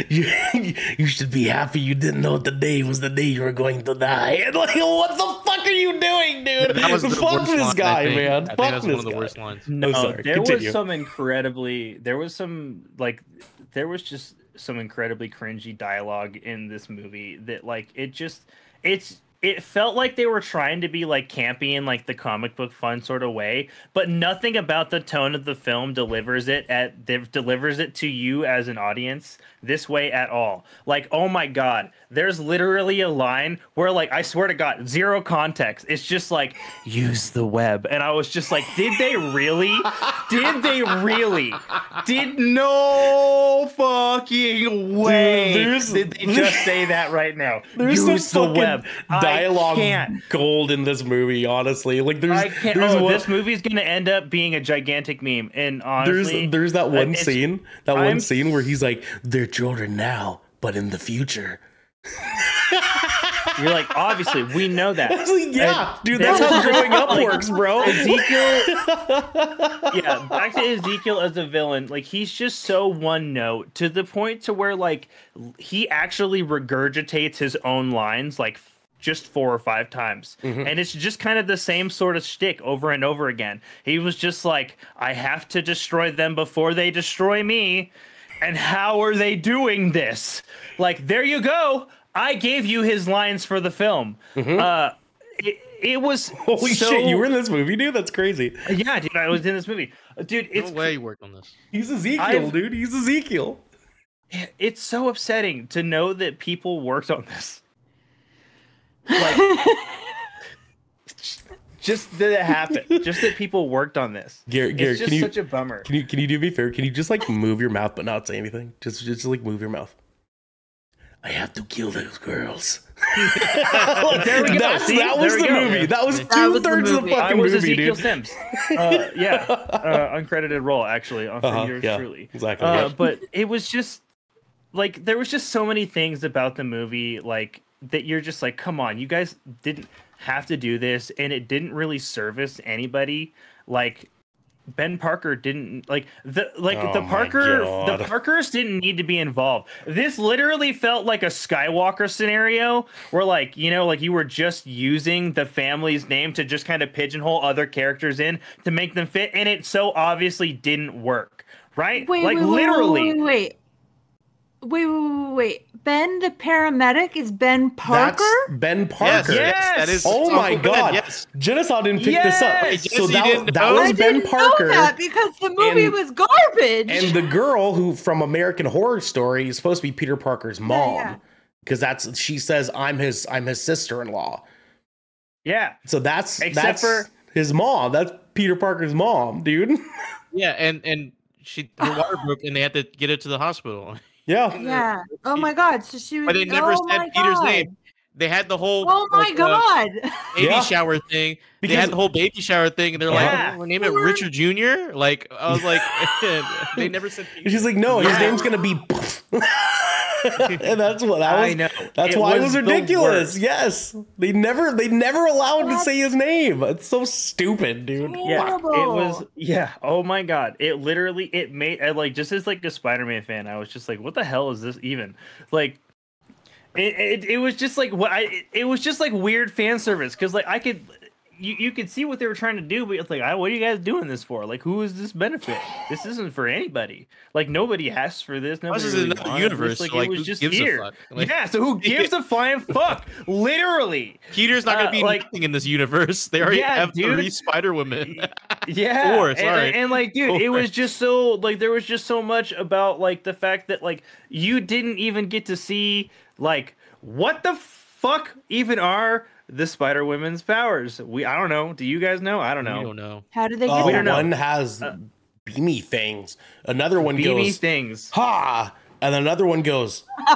you, you should be happy you didn't know the day was the day you were going to die." And like, what the fuck are you doing, dude?
That was the
Fuck
worst
this
line,
guy,
think.
man.
I think
Fuck
that's
this
one of the
guy.
worst lines.
No,
Oh, sorry.
there
Continue.
was some incredibly. There was some like. There was just some incredibly cringy dialogue in this movie that like it just it's it felt like they were trying to be like campy in like the comic book fun sort of way, but nothing about the tone of the film delivers it at de- delivers it to you as an audience this way at all. Like, oh my god, there's literally a line where like I swear to god, zero context. It's just like use the web. And I was just like, did they really? did they really? Did no fucking way
there's-
did they just say that right now?
There's
use the web.
dialogue gold in this movie. Honestly, like there's
I can't.
there's
Oh,
one,
this movie's gonna end up being a gigantic meme. And
there's
honestly,
there's that one scene that one
I'm-
scene where he's like, "They're children now, but in the future."
You're like, obviously, we know that.
Like, yeah,
And
dude, that's how growing up
like,
works, bro.
Ezekiel, yeah, back to Ezekiel as a villain. Like he's just so one note to the point to where like he actually regurgitates his own lines like just four or five times, mm-hmm. and it's just kind of the same sort of shtick over and over again. He was just like, "I have to destroy them before they destroy me." And how are they doing this? Like, there you go. I gave you his lines for the film. Uh, it, it was
Holy
so-
shit, you were in this movie, dude? That's crazy.
yeah, dude, I was in this movie. Dude,
No
it's
way you worked on this.
He's Ezekiel,
I've-
dude. He's Ezekiel.
it's so upsetting to know that people worked on this. Like just that it happened. Just that people worked on this.
Garrick, Garrick,
it's just
can you
such a bummer.
can you can you do me a favor? Can you just like move your mouth but not say anything? Just just like move your mouth. I have to kill those girls.
There we go.
That's,
See?
that was the
go.
movie. That was
That
two
was the
thirds of the
movie.
fucking
I was
movie,
Ezekiel
dude.
Sims. Uh, yeah, uh, uncredited role actually on for
Uh-huh,
yours
yeah,
truly.
exactly.
Uh,
yeah.
but it was just like there was just so many things about the movie like that you're just like, come on, you guys didn't have to do this, and it didn't really service anybody. Like Ben Parker didn't like the like
Oh
the Parker the Parkers didn't need to be involved. This literally felt like a Skywalker scenario where like, you know, like you were just using the family's name to just kind of pigeonhole other characters in to make them fit and it so obviously didn't work. Right?
Wait,
like
wait, wait,
literally.
Wait, wait, wait. Wait, wait, wait, wait. Ben, the paramedic, is Ben Parker?
That's Ben Parker.
Yes,
that is.
Oh my
Uncle Ben,
god.
Yes.
Jenesy didn't pick this up.
Yes!
So that, was- that was
I
Ben
didn't
Parker.
know that because the movie
And-
was garbage.
And the girl who from American Horror Story is supposed to be Peter Parker's mom. Because that's she says I'm his I'm his sister-in-law.
Yeah.
So that's
Except
that's
for-
his mom. That's Peter Parker's mom, dude.
Yeah, and and she her water broke and they had to get it to the hospital.
Yeah.
Yeah. Oh my God. So she was.
But they never
oh
said Peter's
God.
name. They had the whole
Oh my
like, uh,
God.
baby
Yeah.
shower thing. they had the whole baby shower thing, and they're
Yeah.
like, "Oh, "Name it Richard Jr." Like I was like, they never said.
And she's like, no, his
Yeah.
name's gonna be. and that's what I was.
I know.
That's
It
why it
was
was
the
ridiculous. Yes, they never, they never allowed to say his name. It's so stupid, dude.
Yeah, it was. Yeah. Oh my god. It literally. It made. I, like just as like a Spider-Man fan, I was just like, what the hell is this even? Like. It, it, it was just like what I it, it was just like weird fan service because like I could you, you could see what they were trying to do but it's like what are you guys doing this for like who is this benefit this isn't for anybody like nobody asked for this nobody
This is
really
another universe.
like,
so, like,
it was
who
just
gives
here
a fuck? Like,
yeah so who gives a flying fuck literally
Peter's not gonna
Uh,
be
like-
nothing in this universe. They already
Yeah,
have
dude.
three Spider Women.
yeah
Four,
and-
sorry.
And, like dude it was just so like there was just so much about like the fact that like you didn't even get to see like what the fuck even are the spider women's powers we i don't know do you guys know i don't
We
know
don't know.
How do they get
Oh,
We don't know.
one has
Uh,
beamy things. Another one
BB
goes
things
ha, and then another one goes,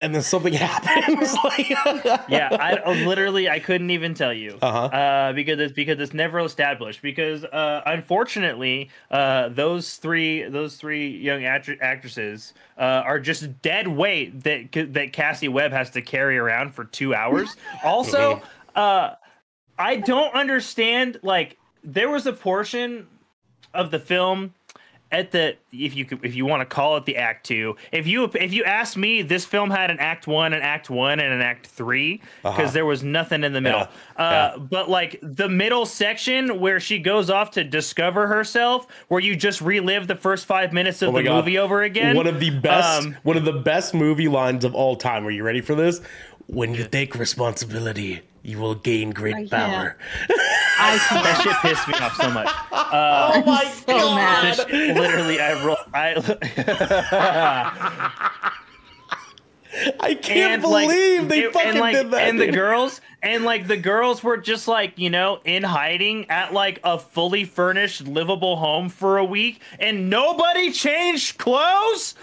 and then something happens. like,
yeah i uh, literally i couldn't even tell you
Uh-huh.
uh because it's because it's never established because uh unfortunately uh those three those three young actr- actresses uh are just dead weight that that cassie webb has to carry around for two hours also uh i don't understand like there was a portion of the film at the if you if you want to call it the act two if you if you ask me this film had an act one an act one and an act three because
Uh-huh.
there was nothing in the middle
Yeah,
uh
yeah.
but like the middle section where she goes off to discover herself where you just relive the first five minutes of
Oh
the
God.
movie over again
One of the best,
Um,
one of the best movie lines of all time. Are you ready for this? When you take responsibility, you will gain
I
great
can't.
power.
I
that shit pissed me off so much uh
Oh my
so mad.
this- literally i roll i
I can't
and like
believe they
it-
fucking
and like
did that.
and the girls and like the girls were just like you know in hiding at like a fully furnished livable home for a week and nobody changed clothes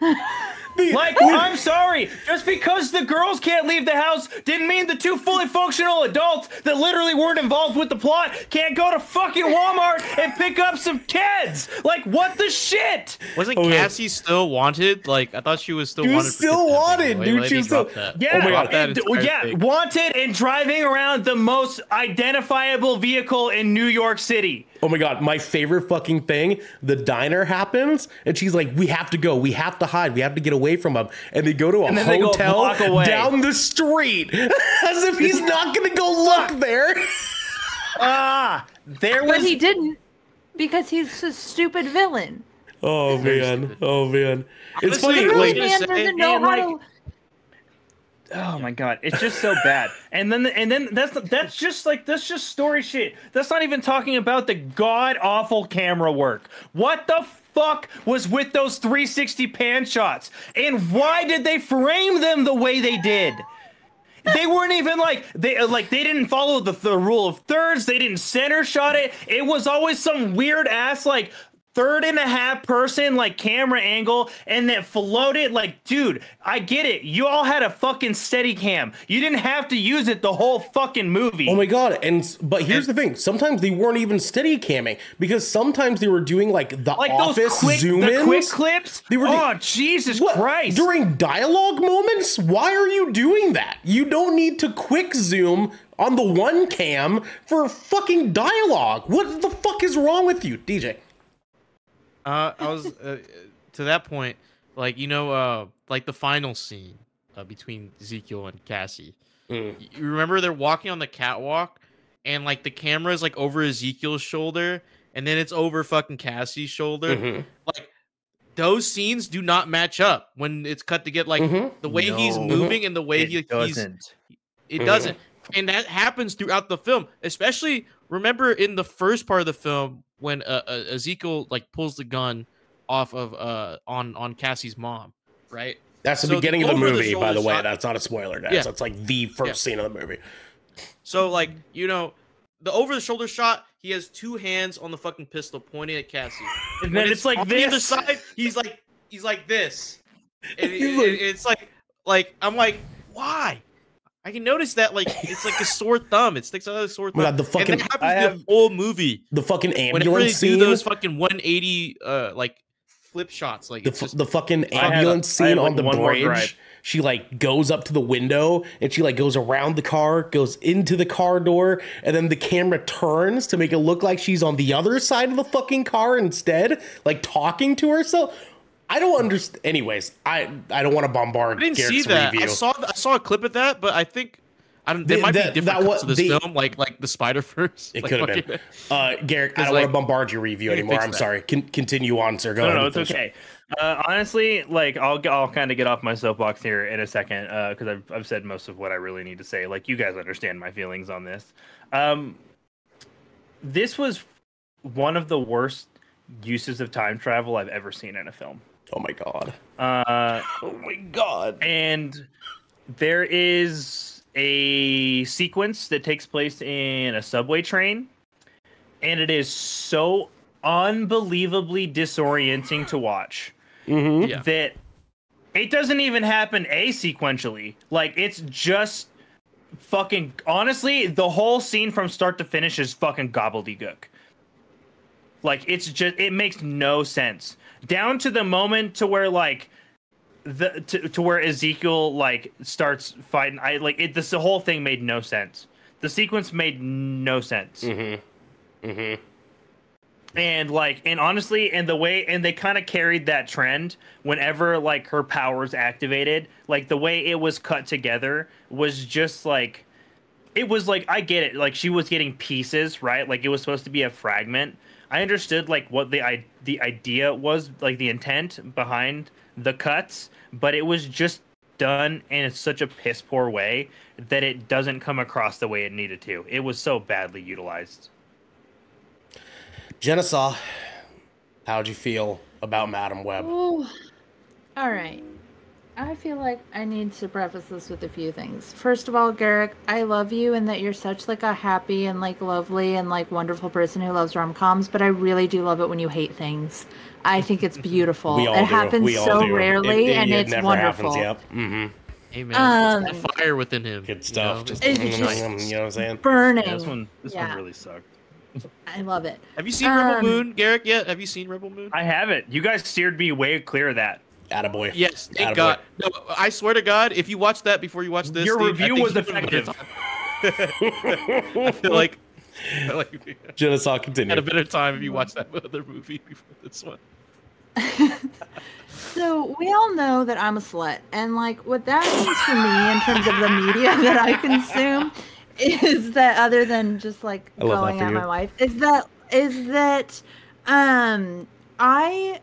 like i'm sorry just because the girls can't leave the house didn't mean the two fully functional adults that literally weren't involved with the plot can't go to fucking walmart and pick up some kids like what the shit
Wasn't
Okay.
Cassie still wanted? Like I thought she was still
She
wanted. for
still wanted,
Why-
dude.
why
She was still-
that?
Yeah,
Oh my
Drop that
and-
entire
yeah,
thing.
wanted and driving around the most identifiable vehicle in New York City.
Oh my god, my favorite fucking thing. The diner happens, and she's like, "We have to go. We have to hide. We have to get away from him." And they go to a
And then they go a
hotel
away.
down the street, as if he's not gonna go look there.
Ah, there
But
was
he didn't because he's a stupid villain.
Oh man, oh man. It's
Honestly,
funny.
The
like-
Like,
man
say-
doesn't know
and,
how
like,
to.
Oh my god, it's just so bad. And then and then that's that's just like that's just story shit. That's not even talking about the god awful camera work. What the fuck was with those 360 pan shots? And why did they frame them the way they did? They weren't even like they uh, like they didn't follow the, the rule of thirds. They didn't center shot it. It was always some weird ass like third and a half person like camera angle and that floated like dude i get it you all had a fucking steady cam you didn't have to use it the whole fucking movie
Oh my god! And but here's the thing: sometimes they weren't even steady camming because sometimes they were doing like the
like
office
quick
zoom
the
ins.
quick clips
They were
oh
doing-
jesus
What?
christ
During dialogue moments, why are you doing that? You don't need to quick zoom on the one cam for fucking dialogue. What the fuck is wrong with you, DJ?
Uh, I was uh, to that point, like you know, uh, like the final scene uh, between Ezekiel and Cassie.
Mm.
You remember they're walking on the catwalk, and like the camera is like over Ezekiel's shoulder, and then it's over fucking Cassie's shoulder.
Mhm.
Like those scenes do not match up when it's cut to get like
Mhm.
the way he's moving and the way
it
he,
doesn't
it
Mhm.
doesn't. And that happens throughout the film. Especially remember in the first part of the film when uh, uh, Ezekiel like pulls the gun off of uh on on Cassie's mom, right?
That's the
So the
beginning of the
over the
movie, by the way.
shot-
That's not a spoiler, guys.
Yeah.
That's like the first
Yeah.
scene of the movie.
So like, you know, the over the shoulder shot, he has two hands on the fucking pistol pointing at Cassie.
And
When
then it's like
on the other side, he's like he's like this. And it- it- it's like like I'm like, why? I can notice that like it's like a sore thumb. It sticks out of the sore thumb.
God, the
and
fucking-
that happens
I
the whole movie.
The fucking ambulance
Whenever they
ambulance
do
scene.
those fucking 180 uh like flip shots, like
the,
it's just
the fucking ambulance
I have,
scene
like,
on the
one
bridge. She like goes up to the window and she like goes around the car, goes into the car door, and then the camera turns to make it look like she's on the other side of the fucking car instead, like talking to herself. I don't understand. Anyways, I I don't want to bombard
I didn't
Garrick's
see that.
review.
I saw I saw a clip of that, but I think I don't. There
The-
might
that-
be different
that
cuts of this
the-
film, like like the Spider Verse.
it could have been. Uh, Garrick, I don't
like-
want to bombard your review anymore. I'm
that.
sorry. Con- continue on, sir. Go
No,
ahead.
no, it's okay. Uh, honestly, like I'll I'll kind of get off my soapbox here in a second because I've I've said most of what I really need to say. Like you guys understand my feelings on this. Um, this was one of the worst uses of time travel I've ever seen in a film.
Oh my god.
Uh,
Oh my god.
and there is a sequence that takes place in a subway train and it is so unbelievably disorienting to watch
Mm-hmm.
Yeah.
that it doesn't even happen asequentially like it's just fucking honestly the whole scene from start to finish is fucking gobbledygook like it's just it makes no sense down to the moment to where like the to, to where Ezekiel like starts fighting. I like it. This the whole thing made no sense. The sequence made no sense.
Mm-hmm. Mm-hmm.
And like, and honestly, and the way, and they kind of carried that trend whenever like her powers activated. Like the way it was cut together was just like, it was like I get it. Like she was getting pieces, right? Like it was supposed to be a fragment. I understood like what the i the idea was, like the intent behind the cuts, but it was just done in such a piss poor way that it doesn't come across the way it needed to. It was so badly utilized.
Jenesy, how'd you feel about Madame Web?
Ooh. All right. I feel like I need to preface this with a few things. First of all, Garrick, I love you and that you're such like a happy and like lovely and like wonderful person who loves rom coms, but I really do love it when you hate things. I think it's beautiful.
We all
it
do.
happens
we all
so
do.
rarely
It- it-
and
it
it's
never
wonderful.
Happens, yep. Mm-hmm.
Hey man,
Um,
it's that fire within him.
Good
you
stuff.
know?
Just,
It's just-
mm, you know what I'm saying?
Burning.
Yeah, this one, this
Yeah.
one really sucked.
I love it.
Have you seen Rebel
Um,
Moon, Garrick? Yet? Have you seen Rebel Moon?
I haven't. You guys steered me way clear of that.
Attaboy.
yes, thank
Attaboy.
God. No, I swear to God, if you watch that before you watch this,
Your
Steve,
review was
you would've had
effective.
I feel like, I feel like we
Jenesy,
had a
continue.
better time if you watched that other movie before this one.
So we all know that I'm a slut, and like what that means for me in terms of the media that I consume is that other than just like
I love
going
for
at
you.
my wife is that is that um I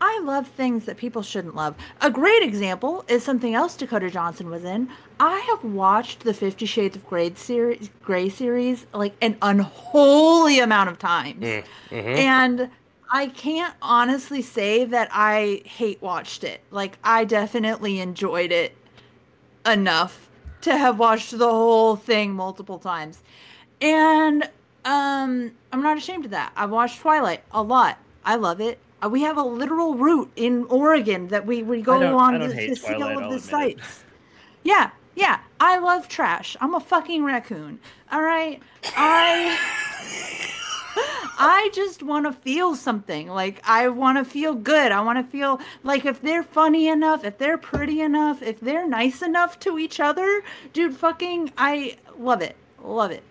I love things that people shouldn't love. A great example is something else Dakota Johnson was in. I have watched the Fifty Shades of Grey series, Grey series like an unholy amount of times.
Mm, mhm.
And I can't honestly say that I hate watched it. Like I definitely enjoyed it enough to have watched the whole thing multiple times. And um I'm not ashamed of that. I've watched Twilight a lot. I love it. Uh, We have a literal route in Oregon that we, we go
don't-
on
I don't
to, to see all of the sites. Yeah, yeah. I love trash. I'm a fucking raccoon. All right. I I just want to feel something. Like I want to feel good. I want to feel like if they're funny enough, if they're pretty enough, if they're nice enough to each other, dude, fucking I love it. Love it.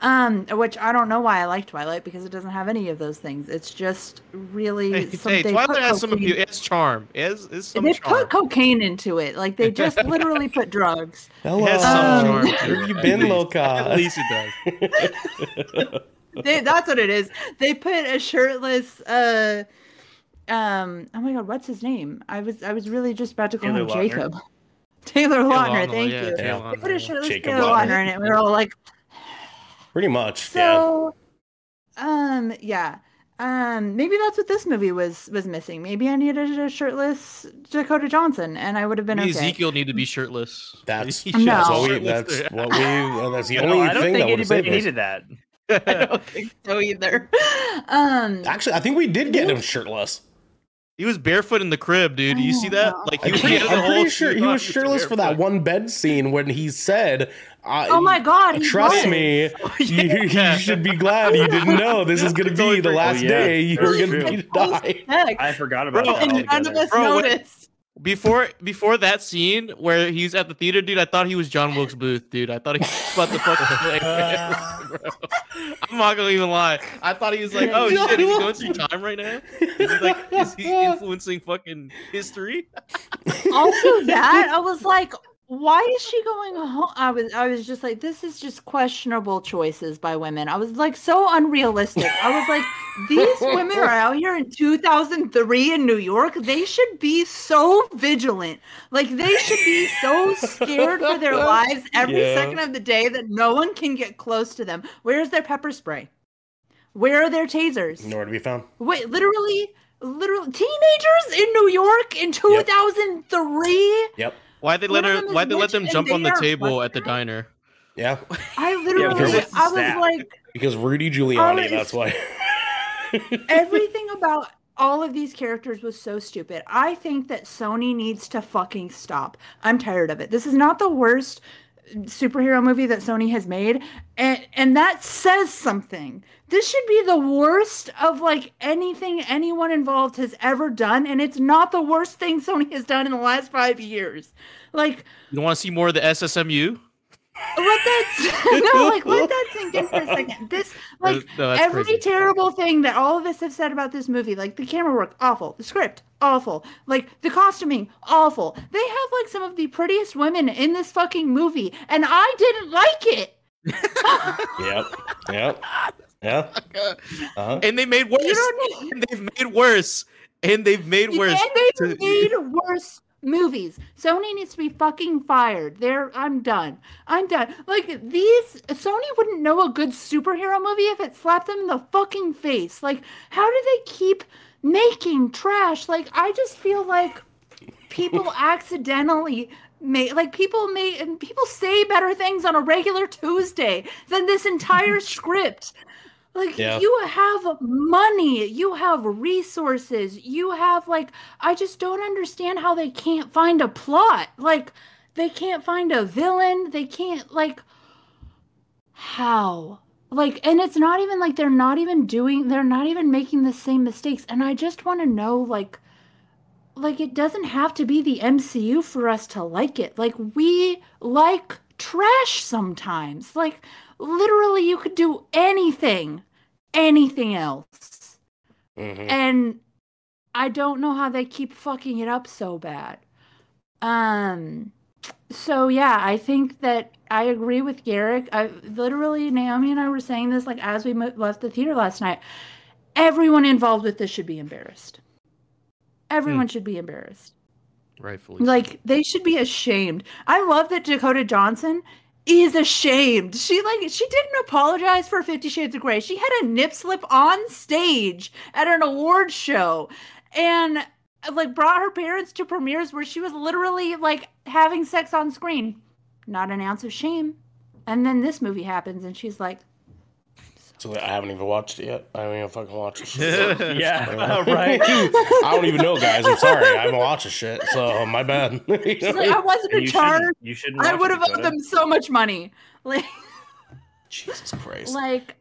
Um, which I don't know why I like Twilight because it doesn't have any of those things. It's just really
Hey,
some,
hey Twilight
put
has some
cocaine-
appeal. It's charm. It has, it's some
They
charm.
put cocaine into it. Like they just literally put drugs.
Hello.
It has
Um,
some charm.
Where
to
have you been,
least.
Loca?
At least it does.
they, that's what it is. They put a shirtless uh um oh my god, what's his name? I was I was really just about to call
Taylor
him
Lautner.
Jacob. Taylor Lautner,
Lautner,
thank
yeah,
you.
Taylor
They put a shirtless
Jacob
Taylor
Lautner.
Lautner in it. We were all like,
Pretty much. yeah.
um yeah. Um, maybe that's what this movie was was missing. Maybe I needed a shirtless Dakota Johnson, and I would have been
Maybe
okay.
Ezekiel need to be shirtless.
That's,
He
No.
that's what we. That's what we. uh, That's the
No,
only
I don't
thing
think
that would have saved
anybody needed that.
I don't think so either. Um,
Actually, I think we did get him shirtless.
He was barefoot in the crib, dude. You see that?
Oh,
Like
I'm
he, he
pretty, I'm pretty sure he was shirtless for that one bed scene when he said, I,
Oh my God,
Trust
was.
me, you, oh,
Yeah.
you should be glad you didn't know this is going to be the last
Oh, yeah.
day you're going to
true.
be to die.
I forgot about
Bro,
that.
and none of
altogether.
us
Bro,
noticed.
Before before that scene where he's at the theater, dude, I thought he was John Wilkes Booth, dude. I thought he was about to fucking play. bro. I'm not gonna even lie. I thought he was like, oh
John
shit, is he going
Wilkes
through time right now? Is he like, is he influencing fucking history?
also that I was like, why is she going home? I was I was just like, this is just questionable choices by women. I was like so unrealistic. I was like, these women are out here in 2003 in New York. They should be so vigilant. Like they should be so scared for their lives every
Yeah.
second of the day that no one can get close to them. Where's their pepper spray? Where are their tasers?
Nowhere to be found.
Wait, literally, literally, teenagers in New York in 2003.
Yep.
Why'd they let her?
them
why'd they let them jump on the table at the diner?
Yeah.
I literally,
because
it's
I was
that.
like,
Because Rudy Giuliani, that's why.
everything about all of these characters was so stupid. I think that Sony needs to fucking stop. I'm tired of it. This is not the worst superhero movie that Sony has made and and that says something. This should be the worst of like anything anyone involved has ever done and it's not the worst thing Sony has done in the last 5 years. Like
You want to see more of the SSMU?
let that no like let that sink in for a second this like
no, that's
every
crazy.
terrible thing that all of us have said about this movie like the camera work awful the script awful like the costuming awful they have like some of the prettiest women in this fucking movie and i didn't like it
yep. Yep. Yeah. Uh-huh.
And they made worse.
you don't need
And they've made worse. And they've made worse.
and they
to-
made worse movies. Sony needs to be fucking fired. There, I'm done. I'm done. Like these, Sony wouldn't know a good superhero movie if it slapped them in the fucking face. Like, how do they keep making trash? Like, I just feel like people accidentally make like people may and people say better things on a regular Tuesday than this entire script. Like
Yeah.
you have money, you have resources, you have like I just don't understand how they can't find a plot. Like they can't find a villain, they can't like how? Like and it's not even like they're not even doing they're not even making the same mistakes and I just want to know like like it doesn't have to be the MCU for us to like it. Like we like trash sometimes. Like literally you could do anything anything else.
Mhm.
And I don't know how they keep fucking it up so bad. Um so yeah, I think that I agree with Garrick. I literally Naomi and I were saying this like as we mo- left the theater last night. Everyone involved with this should be embarrassed. Everyone should be embarrassed.
Rightfully.
Like they should be ashamed. I love that Dakota Johnson is ashamed. She like she didn't apologize for 50 Shades of Grey. She had a nip slip on stage at an award show and like brought her parents to premieres where she was literally like having sex on screen. Not an ounce of shame. And then this movie happens and she's like,
So I haven't even watched it yet. I haven't even fucking watched it. shit.
Yeah, right.
I don't even know, guys. I'm sorry. I haven't watched this shit, so my bad.
like I wasn't
You
in
shouldn't-
charge.
You shouldn't.
I would have owed them so much money. Like
Jesus Christ.
like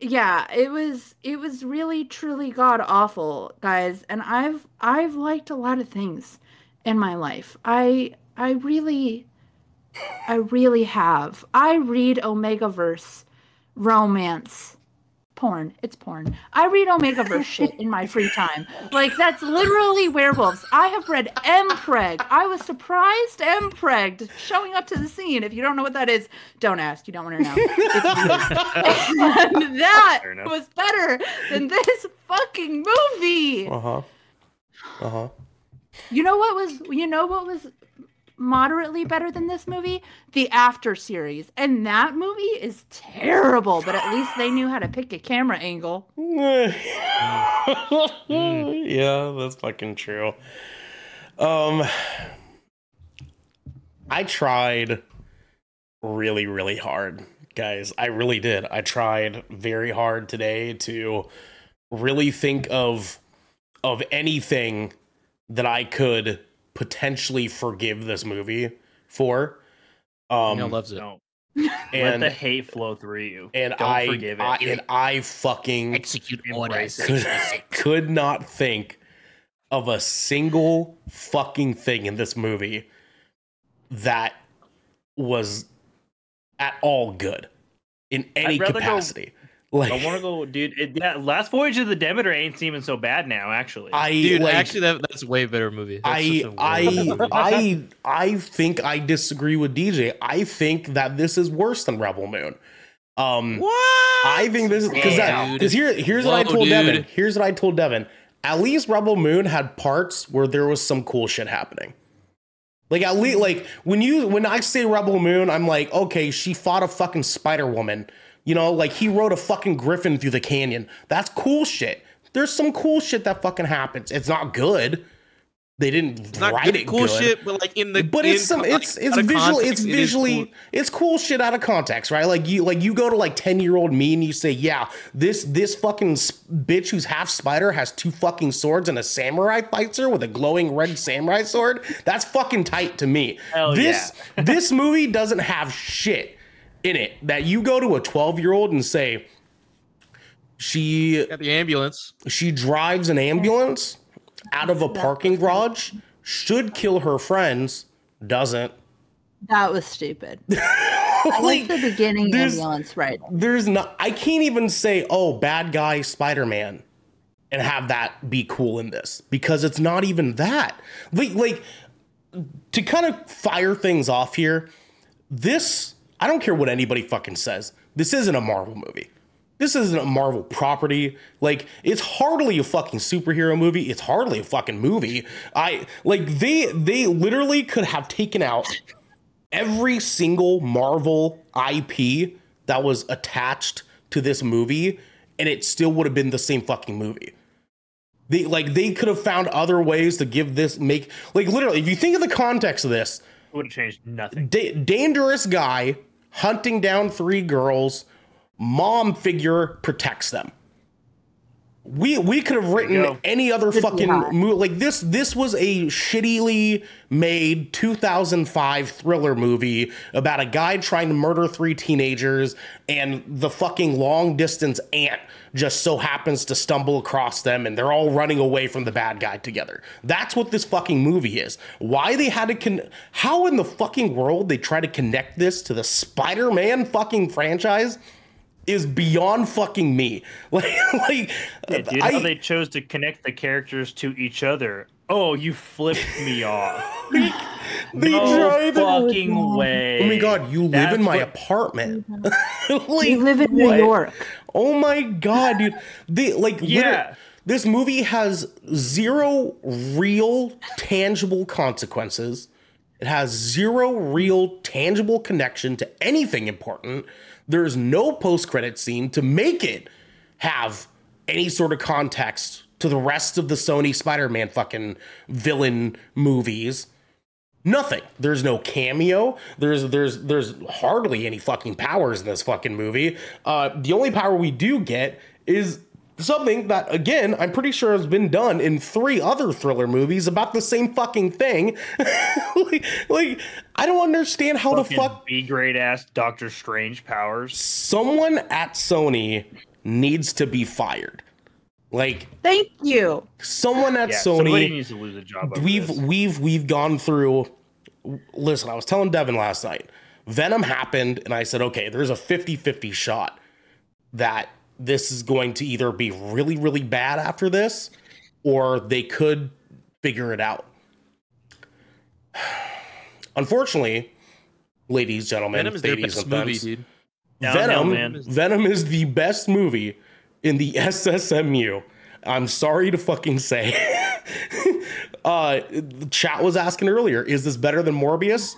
yeah it was it was really truly god awful guys and i've i've liked a lot of things in my life i i really i really have i read omega verse romance. Porn. It's porn. I read omega verse shit in my free time. Like that's literally werewolves. I have read mpreg i was surprised mpreg showing up to the scene. If you don't know what that is don't ask. You don't want to know that was better than this fucking movie.
Uh huh. Uh huh.
you know what was you know what was moderately better than this movie, the After series. And that movie is terrible, but at least they knew how to pick a camera angle.
yeah, that's fucking true. Um, I tried really, really hard, guys. I really did. I tried very hard today to really think of of anything that I could potentially forgive this movie for. Um,
Neil loves it.
Don't
and
let the hate flow through you.
and
Don't
I,
forgive it.
I and I fucking
Execute
Embrace
orders.
it.
could, could not think of a single fucking thing in this movie that was at all good in any
I'd rather go-
capacity. Like
I want to go, dude. It, yeah, Last Voyage of the Demeter ain't seeming so bad now, actually.
I
Dude,
like,
actually, that, that's a way better movie. That's
I
such a way
I
movie.
I I think I disagree with DJ. I think that this is worse than Rebel Moon. Um
what?
I think this is because that because here here's what I
Whoa,
told Devin. Here's what I told Devin. At least Rebel Moon had parts where there was some cool shit happening. Like at least like when you when I say Rebel Moon, I'm like, okay, she fought a fucking Spider Woman. You know, like he rode a fucking griffin through the canyon. That's cool shit. There's some cool shit that fucking happens. It's not good. They didn't
It's not
write
good,
it
cool
good.
shit, but like in the
But
in
it's some
con-
it's
like,
it's
out of
visual
context,
it's
it is
visually
cool.
it's cool shit out of context, right? Like you like you go to like 10-year-old me and you say, "Yeah, this this fucking bitch who's half spider has two fucking swords and a samurai fights her with a glowing red samurai sword." That's fucking tight to me.
Hell
this this movie doesn't have shit in it that you go to a 12-year-old and say she
Got the ambulance.
she drives an ambulance out of a parking garage, should kill her friends, doesn't.
That was stupid. I like the beginning ambulance right.
There's not I can't even say, "Oh, bad guy Spider-Man." And have that be cool in this because it's not even that. Like, like to kind of fire things off here, this I don't care what anybody fucking says. This isn't a Marvel movie. This isn't a Marvel property. Like it's hardly a fucking superhero movie. It's hardly a fucking movie. I like they they literally could have taken out every single Marvel IP that was attached to this movie and it still would have been the same fucking movie. They like they could have found other ways to give this make like literally if you think of the context of this,
would have changed nothing.
da- dangerous guy hunting down three girls, mom figure protects them. We we could have written any other
be
fucking movie like this. This was a shittily made 2005 thriller movie about a guy trying to murder three teenagers, and the fucking long distance aunt just so happens to stumble across them, and they're all running away from the bad guy together. That's what this fucking movie is. Why they had to con? How in the fucking world they try to connect this to the Spider-Man fucking franchise? Is beyond fucking me. Like, like
Yeah, dude,
I-
how they chose to connect the characters to each other. Oh, you flipped me off.
they
no
tried to-
fucking way.
Oh my god, you live in my
what-
apartment. like,
We live in New
what?
York.
Oh my god, dude. They like
Yeah.
this movie has zero real tangible consequences. It has zero real tangible connection to anything important. There's no post-credit scene to make it have any sort of context to the rest of the Sony Spider-Man fucking villain movies. Nothing. There's no cameo. There's there's there's hardly any fucking powers in this fucking movie. Uh, the only power we do get is something that again I'm pretty sure has been done in three other thriller movies about the same fucking thing. like, like I don't understand how the fuck
B grade ass Doctor Strange powers.
someone at Sony needs to be fired. Like
Thank you.
someone at
Yeah,
Sony
needs to lose a job.
We've
this.
we've we've gone through listen i was telling devin last night venom happened and i said okay there's a 50-50 shot that this is going to either be really really bad after this or they could figure it out unfortunately ladies gentlemen
Venom is their
ladies
best
and
movie,
femmes,
dude.
Downhill,
Venom,
man.
Venom is the best movie in the SSMU. I'm sorry to fucking say. Uh, the chat was asking earlier, is this better than Morbius?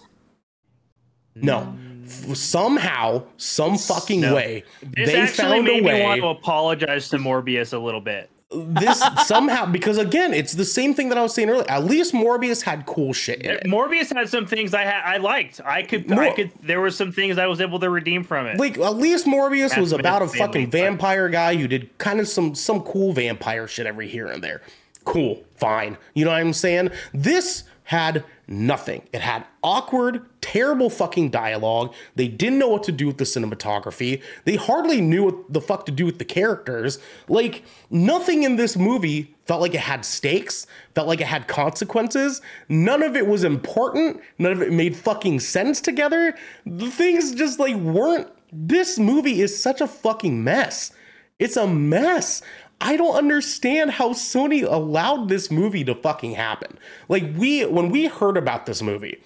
No. F- Somehow, some fucking
No.
way,
This
they
actually
found a
made me
way.
want to apologize to Morbius a little bit.
this somehow because again, it's the same thing that I was saying earlier. At least Morbius had cool shit in it.
Morbius had some things I had I liked. I could I could there were some things I was able to redeem from it.
Like at least Morbius was about a
family,
fucking
but-
vampire guy who did kind of some some cool vampire shit every here and there. Cool, fine. You know what I'm saying? This had nothing. It had awkward, terrible fucking dialogue. They didn't know what to do with the cinematography. They hardly knew what the fuck to do with the characters. Like nothing in this movie felt like it had stakes, felt like it had consequences. None of it was important. None of it made fucking sense together. The things just like weren't this movie is such a fucking mess. It's a mess. I don't understand how Sony allowed this movie to fucking happen. Like we when we heard about this movie,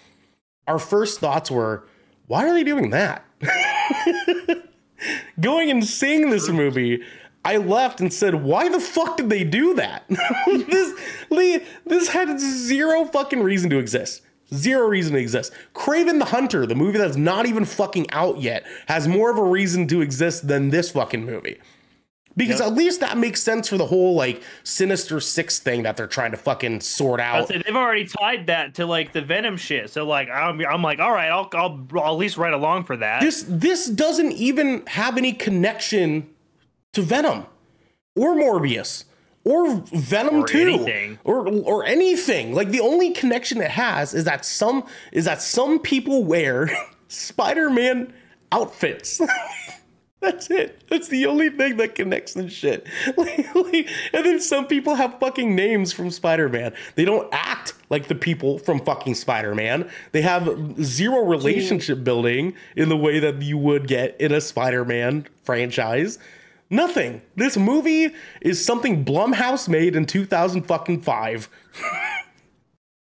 our first thoughts were, why are they doing that? Going and seeing this movie, I left and said, why the fuck did they do that? this Lee, this had zero fucking reason to exist. Zero reason to exist. Kraven the Hunter, the movie that's not even fucking out yet, has more of a reason to exist than this fucking movie. Because
Yep.
at least that makes sense for the whole like Sinister Six thing that they're trying to fucking sort out.
said they've already tied that to like the Venom shit. So like I'm, I'm like, all right, I'll, I'll I'll at least write along for that.
This this doesn't even have any connection to Venom or Morbius or Venom
Or
2
anything.
or or anything. Like the only connection it has is that some is that some people wear Spider-Man outfits. That's it. That's the only thing that connects the shit. Like, like- and then some people have fucking names from Spider-Man. They don't act like the people from fucking Spider-Man. They have zero relationship building in the way that you would get in a Spider-Man franchise. Nothing. This movie is something Blumhouse made in 2000 fucking 5.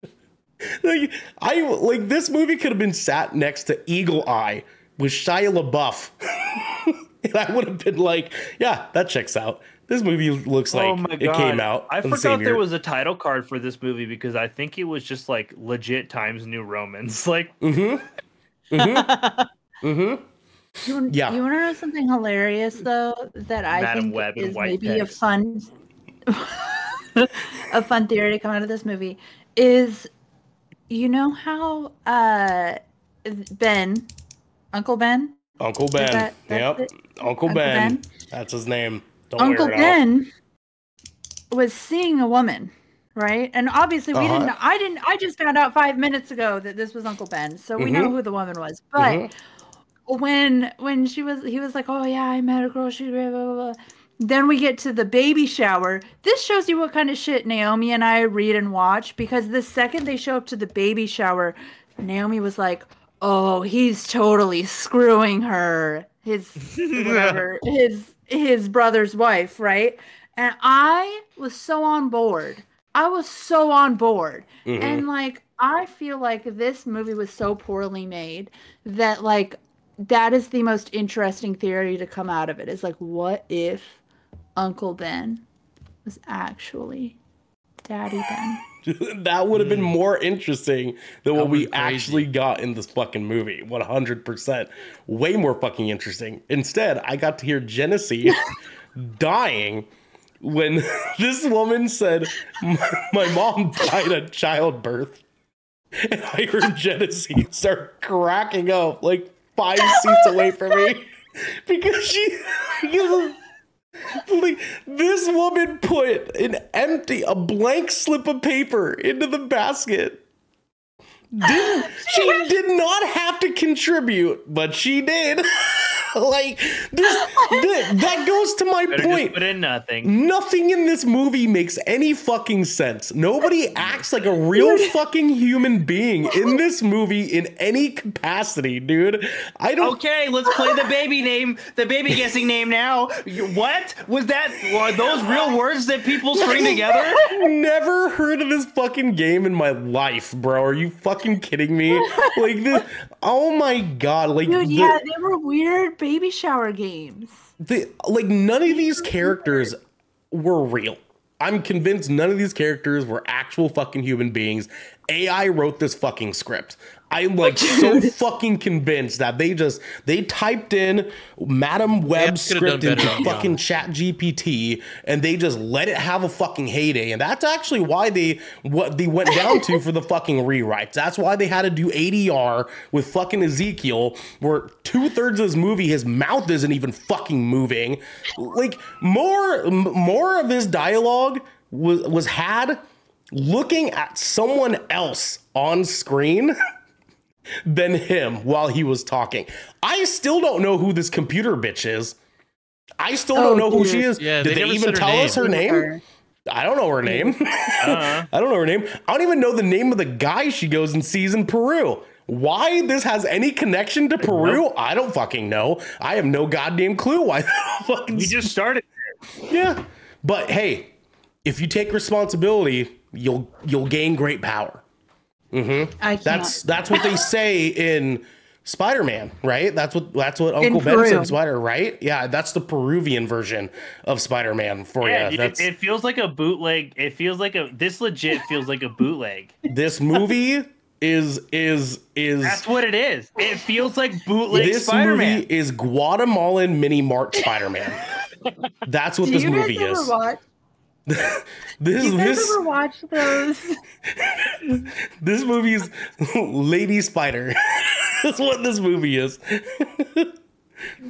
like I like this movie could have been sat next to Eagle Eye with Shia LaBeouf. and I would have been like, yeah, that checks out. This movie looks like
oh my
it
god!
came out.
I
in the
forgot there
year.
was a title card for this movie because I think it was just like legit Times New Romans. Like
Mm-hmm. Mm-hmm. mm-hmm.
You,
Yeah.
You want to know something hilarious though that I
Madam
think
Web in
is
white
maybe
text.
a fun, a fun theory to come out of this movie is, you know how uh Ben, Uncle Ben,
Uncle Ben.
that-
yep.
it?
Uncle,
Uncle
ben.
Ben?
That's his name. Don't
Uncle
wear it out.
Ben was seeing a woman, right? And obviously we
Uh-huh.
didn't. I didn't. I just found out five minutes ago that this was Uncle Ben, so we know
Mhm.
who the woman was. But
Mhm.
when when she was, he was like, "Oh yeah, I met a girl. She blah blah blah." Then we get to the baby shower. This shows you what kind of shit Naomi and I read and watch because the second they show up to the baby shower, Naomi was like, "Oh, he's totally screwing her." His whatever, his his brother's wife, right? And I was so on board. I was so on board.
Mhm.
And like I feel like this movie was so poorly made that like that is the most interesting theory to come out of it. Is like what if Uncle Ben was actually Daddy Ben?
that would have been more interesting than what we
crazy.
actually got in this fucking movie. 100%. Way more fucking interesting. Instead, I got to hear Jenesy dying when this woman said, My, my mom died at childbirth. And I heard Jenesy start cracking up like five seats away from me because she. Because this woman put an empty, a blank slip of paper into the basket. Didn't, she did not have to contribute, but she did. like this, that, that goes to my
better
point.
just put in nothing.
Nothing in this movie makes any fucking sense. Nobody acts like a real fucking human being in this movie in any capacity, dude. I don't
Okay, let's play the baby name, the baby guessing name now. What was that? Were those real words that people string together?
Never heard of this fucking game in my life, bro. Are you fucking kidding me? Like this. Oh my god! Like
Dude,
the,
yeah, they were weird baby shower games.
the like none of these characters were real. I'm convinced none of these characters were actual fucking human beings. AI wrote this fucking script. I'm like so fucking convinced that they just they typed in Madame Web's
could've
script into
better, yeah.
fucking Chat GPT and they just let it have a fucking heyday. And that's actually why they what they went down to for the fucking rewrites. That's why they had to do ADR with fucking Ezekiel, where two thirds of his movie his mouth isn't even fucking moving. Like more m- more of his dialogue was was had looking at someone else on screen than him while he was talking. I still don't know who this computer bitch is. I still
Oh,
don't know who
dude.
she is.
Yeah,
Did
they
they, even tell
name.
us her name? I don't know her name.
Uh-huh.
I don't know her name. I don't even know the name of the guy she goes and sees in Peru. Why this has any connection to Peru? I don't fucking know. I have no goddamn clue why. fucking
We just started.
yeah. But hey, if you take responsibility, you'll you'll gain great power. Mm-hmm.
I can't.
That's that's what they say in Spider-Man, right? That's what that's what Uncle Ben said
Peru.
in Spider, right? Yeah, that's the Peruvian version of Spider-Man for
Yeah,
you. That's
it, it feels like a bootleg. It feels like a. This legit feels like a bootleg.
this movie is is is
That's what it is. It feels like bootleg
this
Spider-Man.
movie is Guatemalan mini mart Spider-Man. That's what
Do
this
you guys
movie
ever
is.
watch?
This
Do you guys
this
ever watch those?
this movie's Lady Spider. That's what this movie is.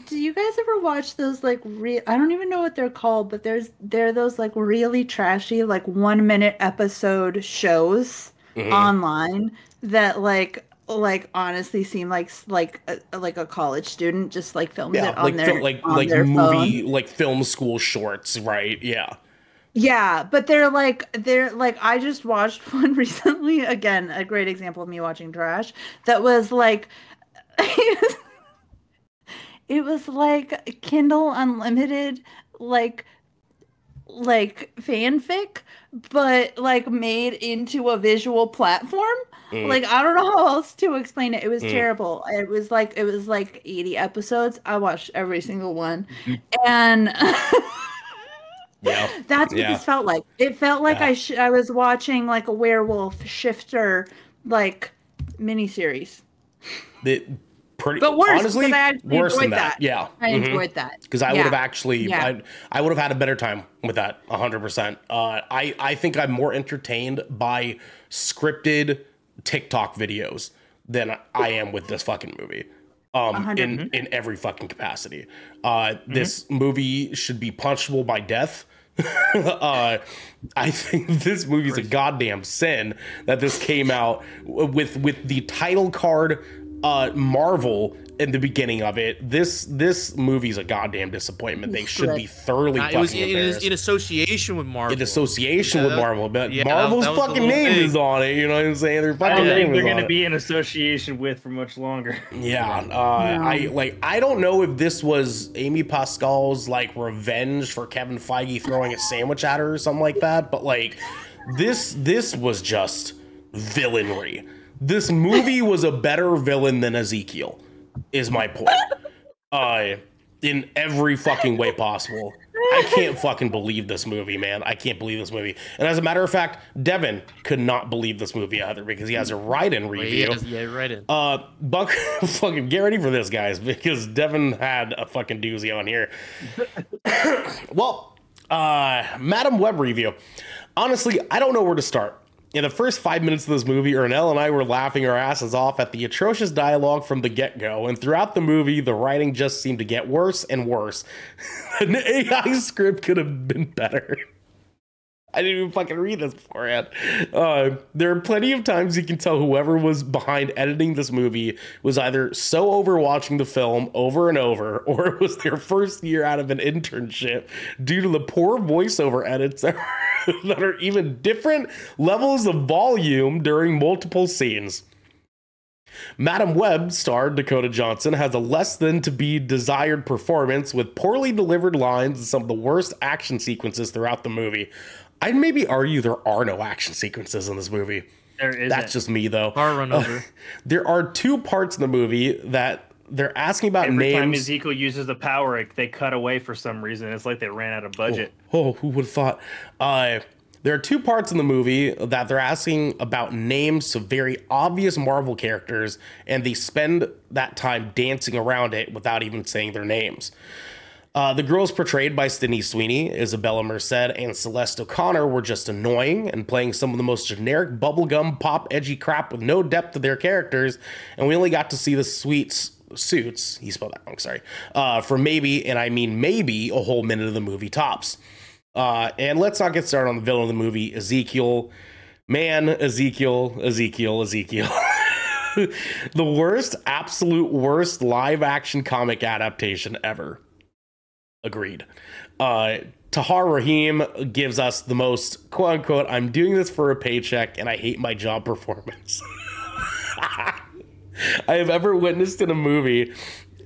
Do you guys ever watch those like re- I don't even know what they're called, but there's they're those like really trashy like 1 minute episode shows
Mm-hmm.
online that like like honestly seem like like a, like a college student just like filmed
Yeah,
it on
like
their
fil- like
on
like
their
movie
phone.
like film school shorts, right? Yeah.
Yeah, but they're like they're like I just watched one recently again, a great example of me watching trash that was like it was like Kindle Unlimited like like fanfic but like made into a visual platform.
Mm.
Like I don't know how else to explain it. It was terrible. It was like it was like 80 episodes. I watched every single one. And
Yeah.
That's what
Yeah.
this felt like. It felt like
Yeah.
I sh- I was watching like a werewolf shifter like miniseries.
The pretty
But worse,
honestly
I
worse than that.
that.
Yeah.
I
Mhm.
enjoyed that.
because I
Yeah.
would have actually. I, I would have had a better time with that, hundred percent. Uh, I, I think I'm more entertained by scripted TikTok videos than I am with this fucking movie. Um, in in every fucking capacity. Uh,
Mm-hmm.
this movie should be punishable by death. uh, I think this movie is a goddamn sin that this came out with with the title card uh Marvel in the beginning of it. This this movie's a goddamn disappointment. They should be thoroughly
Uh,
fucking
it was in, in association with Marvel.
in association
Yeah,
with Marvel, but
yeah, that-
Marvel's
that was
fucking name
thing.
is on it. You know what I'm saying? Their
I
fucking
don't
name
think they're going to be in association with for much longer.
Yeah, uh, I like. I don't know if this was Amy Pascal's like revenge for Kevin Feige throwing a sandwich at her or something like that. But like, this this was just villainry. This movie was a better villain than Ezekiel. Is my point. Uh, in every fucking way possible. I can't fucking believe this movie, man. I can't believe this movie. And as a matter of fact, Devin could not believe this movie either because he has a write-in review.
Yeah, yeah, right in.
Uh, Buck, fucking get ready for this, guys, because Devin had a fucking doozy on here. well, uh, Madame Web review. Honestly, I don't know where to start. In the first five minutes of this movie, Ernell and I were laughing our asses off at the atrocious dialogue from the get go, and throughout the movie, the writing just seemed to get worse and worse. An AI script could have been better. I didn't even fucking read this beforehand. Uh, there are plenty of times you can tell whoever was behind editing this movie was either so overwatching the film over and over, or it was their first year out of an internship due to the poor voiceover edits that are, that are even different levels of volume during multiple scenes. Madame Web star Dakota Johnson has a less than to be desired performance with poorly delivered lines and some of the worst action sequences throughout the movie. I'd maybe argue there are no action sequences in this movie.
There isn't.
That's just me though.
Car run over.
There are two parts in the movie that they're asking about
Every time
names.
Ezekiel uses the power, they cut away for some reason. It's like they ran out of budget.
Oh, who would have thought? Uh, there are two parts in the movie that they're asking about names of very obvious Marvel characters, and they spend that time dancing around it without even saying their names. Uh, the girls portrayed by Sydney Sweeney, Isabella Merced, and Celeste O'Connor were just annoying and playing some of the most generic bubblegum pop edgy crap with no depth to their characters, and we only got to see the sweet suits, he spelled that wrong, sorry, uh, for maybe, and I mean maybe, a whole minute of the movie tops. Uh, and let's not get started on the villain of the movie, Ezekiel. Man, Ezekiel, Ezekiel, Ezekiel. the worst, absolute worst live action comic adaptation ever. Agreed. Uh, Tahar Rahim gives us the most quote unquote, I'm doing this for a paycheck and I hate my job performance. I have ever witnessed in a movie.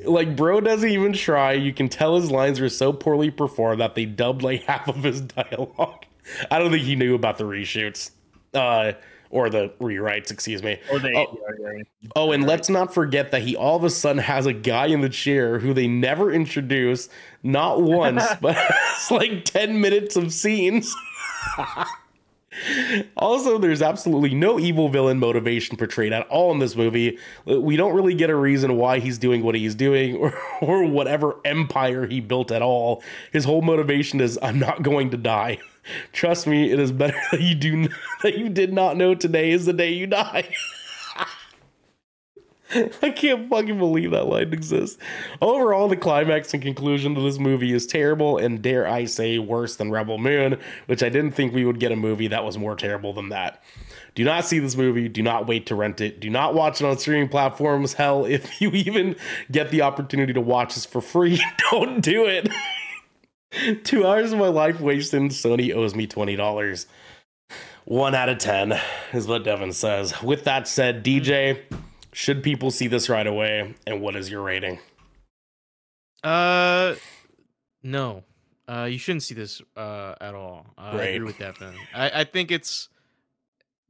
Like, bro doesn't even try. You can tell his lines are so poorly performed that they dubbed like half of his dialogue. I don't think he knew about the reshoots. Uh, or the rewrites, excuse me.
Or they,
Oh.
yeah, yeah.
Oh, and let's not forget that he all of a sudden has a guy in the chair who they never introduce, not once, but it's like 10 minutes of scenes. also, there's absolutely no evil villain motivation portrayed at all in this movie. We don't really get a reason why he's doing what he's doing or, or whatever empire he built at all. His whole motivation is I'm not going to die. Trust me, it is better that you do that you did not know today is the day you die. I can't fucking believe that line exists. Overall, the climax and conclusion to this movie is terrible and dare I say worse than Rebel Moon, which I didn't think we would get a movie that was more terrible than that. Do not see this movie. Do not wait to rent it. Do not watch it on streaming platforms. Hell, if you even get the opportunity to watch this for free, don't do it. Two hours of my life wasted. Sony owes me $20. One out of 10 is what Devin says. With that said, DJ, should people see this right away? And what is your rating?
Uh, no. Uh, you shouldn't see this uh at all. Uh, I agree with. Man. I I think it's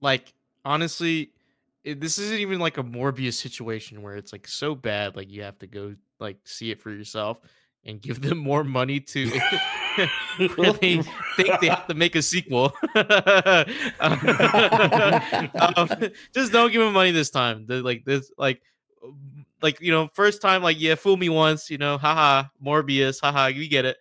like honestly, it, this isn't even like a Morbius situation where it's like so bad, like you have to go like see it for yourself and give them more money to really think they have to make a sequel. um, just don't give them money this time. The- like this, like, um, like you know, first time, like yeah, fool me once, you know, haha, Morbius, haha, you get it.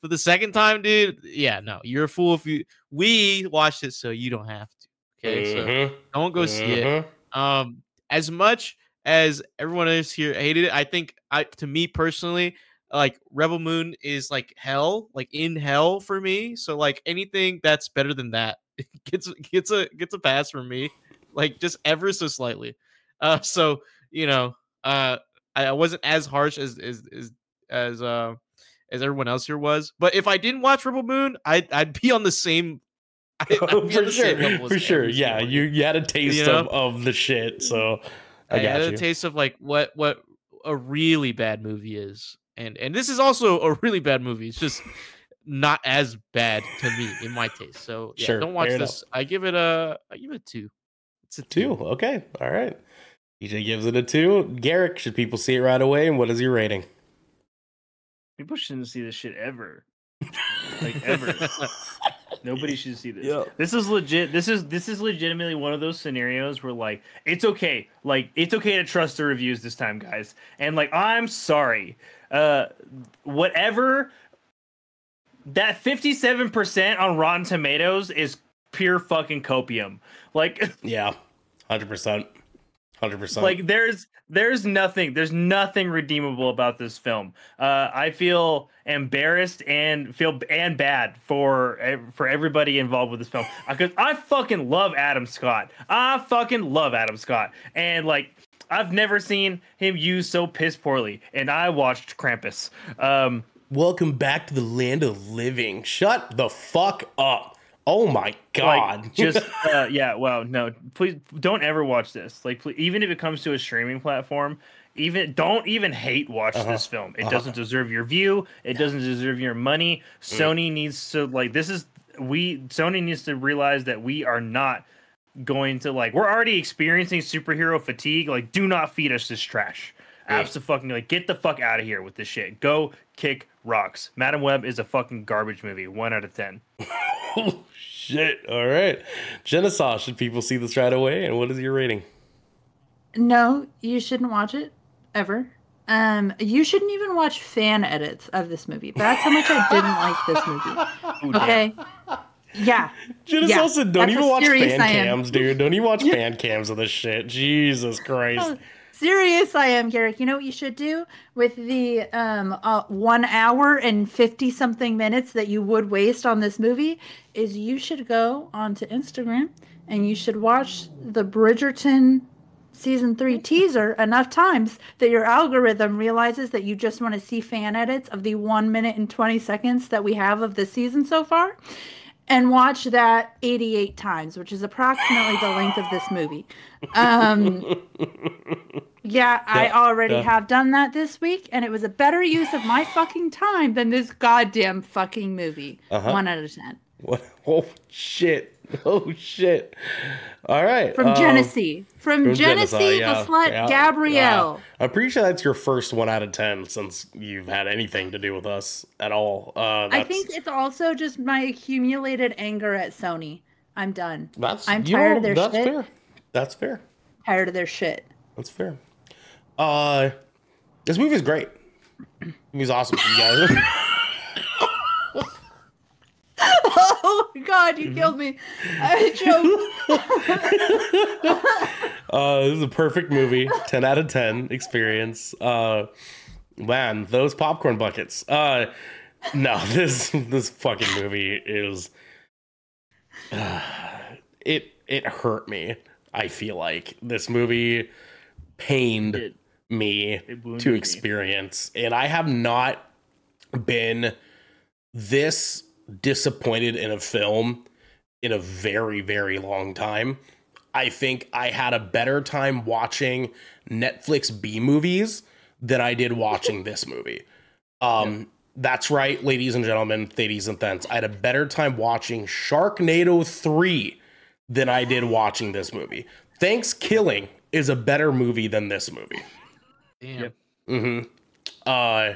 For the second time, dude, yeah, no, you're a fool if you. We watched it, so you don't have to. Okay, so
Mhm,
don't go see it
mhm.
um as much as everyone else here hated it i think i to me personally like rebel moon is like hell like in hell for me so like anything that's better than that gets gets a gets a pass from me like just ever so slightly uh so you know uh i, I wasn't as harsh as as as as uh as everyone else here was but if i didn't watch rebel moon i'd i'd be on the same I'd, I'd
for sure, for sure. Yeah, you, you had a taste
know?
of, of the shit, so I
I,
got
had
you.
a taste of like what what a really bad movie is, and and this is also a really bad movie. It's just not as bad to me in my taste. So yeah,
Sure,
don't watch
fair
this. I give it a I give it a two. It's a
Two. Okay. All right. DJ gives it a two. Garrick, should people see it right away? And what is your rating?
People shouldn't see this shit ever. Like ever. Nobody should see this.
Yeah.
This is legit. This is this is legitimately one of those scenarios where like it's okay. Like it's okay to trust the reviews this time, guys. And like I'm sorry. Uh whatever that 57% on Rotten Tomatoes is pure fucking copium. Like
Yeah. 100%. 100%.
like there's there's nothing there's nothing redeemable about this film uh i feel embarrassed and feel and bad for for everybody involved with this film because i fucking love adam scott i fucking love adam scott and like i've never seen him used so piss poorly and i watched krampus um
Welcome back to the land of living. Shut the fuck up. Oh my god.
Like, just uh, yeah. Well, no, please don't ever watch this. Like, please, even if it comes to a streaming platform, even don't even hate watch
Uh-huh.
this film. It
Uh-huh.
doesn't deserve your view. It doesn't deserve your money.
Mm.
Sony needs to like this is we Sony needs to realize that we are not going to like we're already experiencing superhero fatigue. Like, do not feed us this trash. Absolutely, like get the fuck out of here with this shit. Go kick rocks. Madame Web is a fucking garbage movie. One out of ten.
Oh, shit. All right. Jenesy, should people see this right away? And what is your rating?
No, you shouldn't watch it ever. Um, you shouldn't even watch fan edits of this movie. That's how much I didn't like this movie. Okay. Yeah.
Jenesy
Yeah,
said, don't
that's
even watch fan cams, dude. Don't even watch fan cams of this shit. Jesus Christ.
Serious I am, Garrick. You know what you should do with the um uh, one hour and fifty something minutes that you would waste on this movie is you should go onto Instagram and you should watch the Bridgerton season three teaser enough times that your algorithm realizes that you just want to see fan edits of the one minute and twenty seconds that we have of the season so far. And watch that 88 times, which is approximately the length of this movie. Um, yeah, I already
yeah.
have done that this week, and it was a better use of my fucking time than this goddamn fucking movie.
Uh-huh.
One out of ten.
What? Oh, shit. Oh, shit. All right.
From
um,
Jenesy. From,
from
Jenesy,
Jenesy, yeah,
the slut
yeah,
Gabrielle.
yeah. I'm pretty sure that's your first one out of 10 since you've had anything to do with us at all. Uh,
I think it's also just my accumulated anger at Sony. I'm done.
that's,
I'm tired of their
that's
shit.
fair. That's fair.
Tired of their shit.
That's fair. Uh, this movie's great. This movie's awesome, you guys.
Oh god, you killed me. I choked.
Uh, this is a perfect movie. 10 out of 10 experience. Uh, man, those popcorn buckets. Uh, no, this this fucking movie is. it it hurt me. I feel like this movie pained
It-
me
it wounded
to
me.
experience, and I have not been this disappointed in a film in a very very long time. I think I had a better time watching Netflix B movies than I did watching this movie. Um, That's right, ladies and gentlemen, ladies and thents. I had a better time watching Sharknado 3 than I did watching this movie. ThanksKilling is a better movie than this movie.
Damn.
Yep.
Mm-hmm. Uh,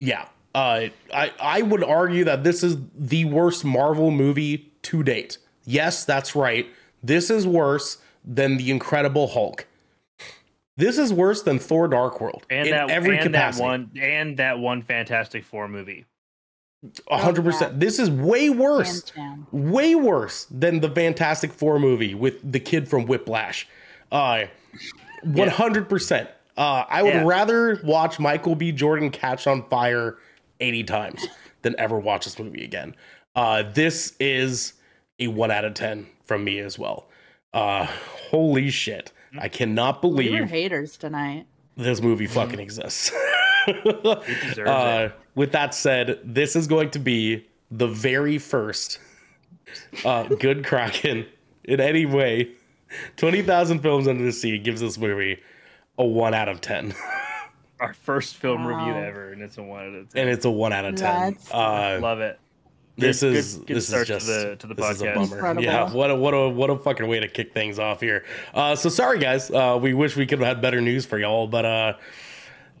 yeah. Uh, I I would argue that this is the worst Marvel movie to date. Yes, that's right. This is worse than the Incredible Hulk. This is worse than Thor: Dark World
And
in
that
every
and
capacity.
that one and that one Fantastic Four movie.
A hundred percent. This is way worse. Way worse than the Fantastic Four movie with the kid from Whiplash. Uh, one hundred percent. Uh, I would
Yeah.
rather watch Michael B. Jordan catch on fire eighty times than ever watch this movie again. Uh, this is a one out of ten from me as well. Uh, holy shit! I cannot believe
We were
believe
haters tonight.
this movie fucking exists. Uh, with that said, this is going to be the very first uh, good Kraken in any way. 20,000 Films Under the Sea gives this movie a 1 out of 10.
Our first film review ever, and it's a one out of ten.
And it's a 1 out of 10.
That's-
Uh,
Love it.
this
good-
is
good- good
this is
start to
just
the- to the
this is a
podcast.
bummer.
Incredible.
Yeah, what a what a what a fucking way to kick things off here. Uh, so sorry guys, uh, we wish we could have had better news for y'all, but uh,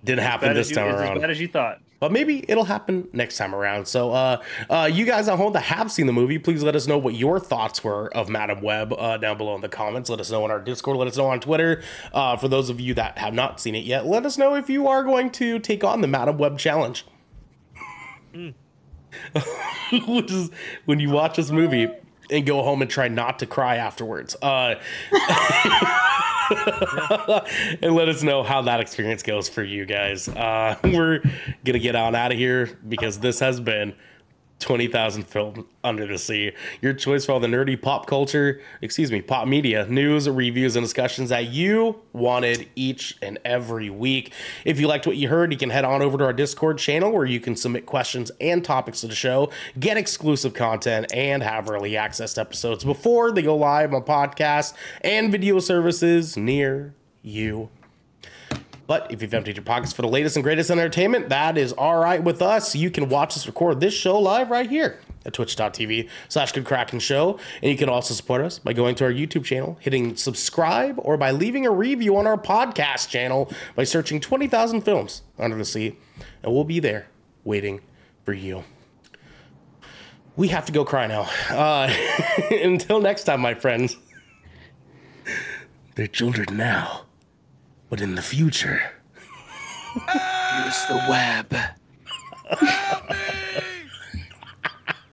didn't happen this
you,
time around.
as bad as you thought.
But maybe it'll happen next time around. So, uh, uh, you guys at home that have seen the movie, please let us know what your thoughts were of Madame Web uh, down below in the comments. Let us know on our Discord. Let us know on Twitter. Uh, for those of you that have not seen it yet, let us know if you are going to take on the Madame Web challenge. Which is when you watch this movie and go home and try not to cry afterwards. Uh, and let us know how that experience goes for you guys. Uh, we're gonna get on out of here because this has been 20,000 Film Under the Sea. Your choice for all the nerdy pop culture, excuse me, pop media, news, reviews, and discussions that you wanted each and every week. If you liked what you heard, you can head on over to our Discord channel where you can submit questions and topics to the show, get exclusive content, and have early access to episodes before they go live on podcasts and video services near you. But if you've emptied your pockets for the latest and greatest entertainment, that is all right with us. You can watch us record this show live right here at twitch.tv slash good show. And you can also support us by going to our YouTube channel, hitting subscribe, or by leaving a review on our podcast channel by searching 20,000 films under the sea. And we'll be there waiting for you. We have to go cry now. Uh, until next time, my friends. They're children now, but in the future.
Use the web.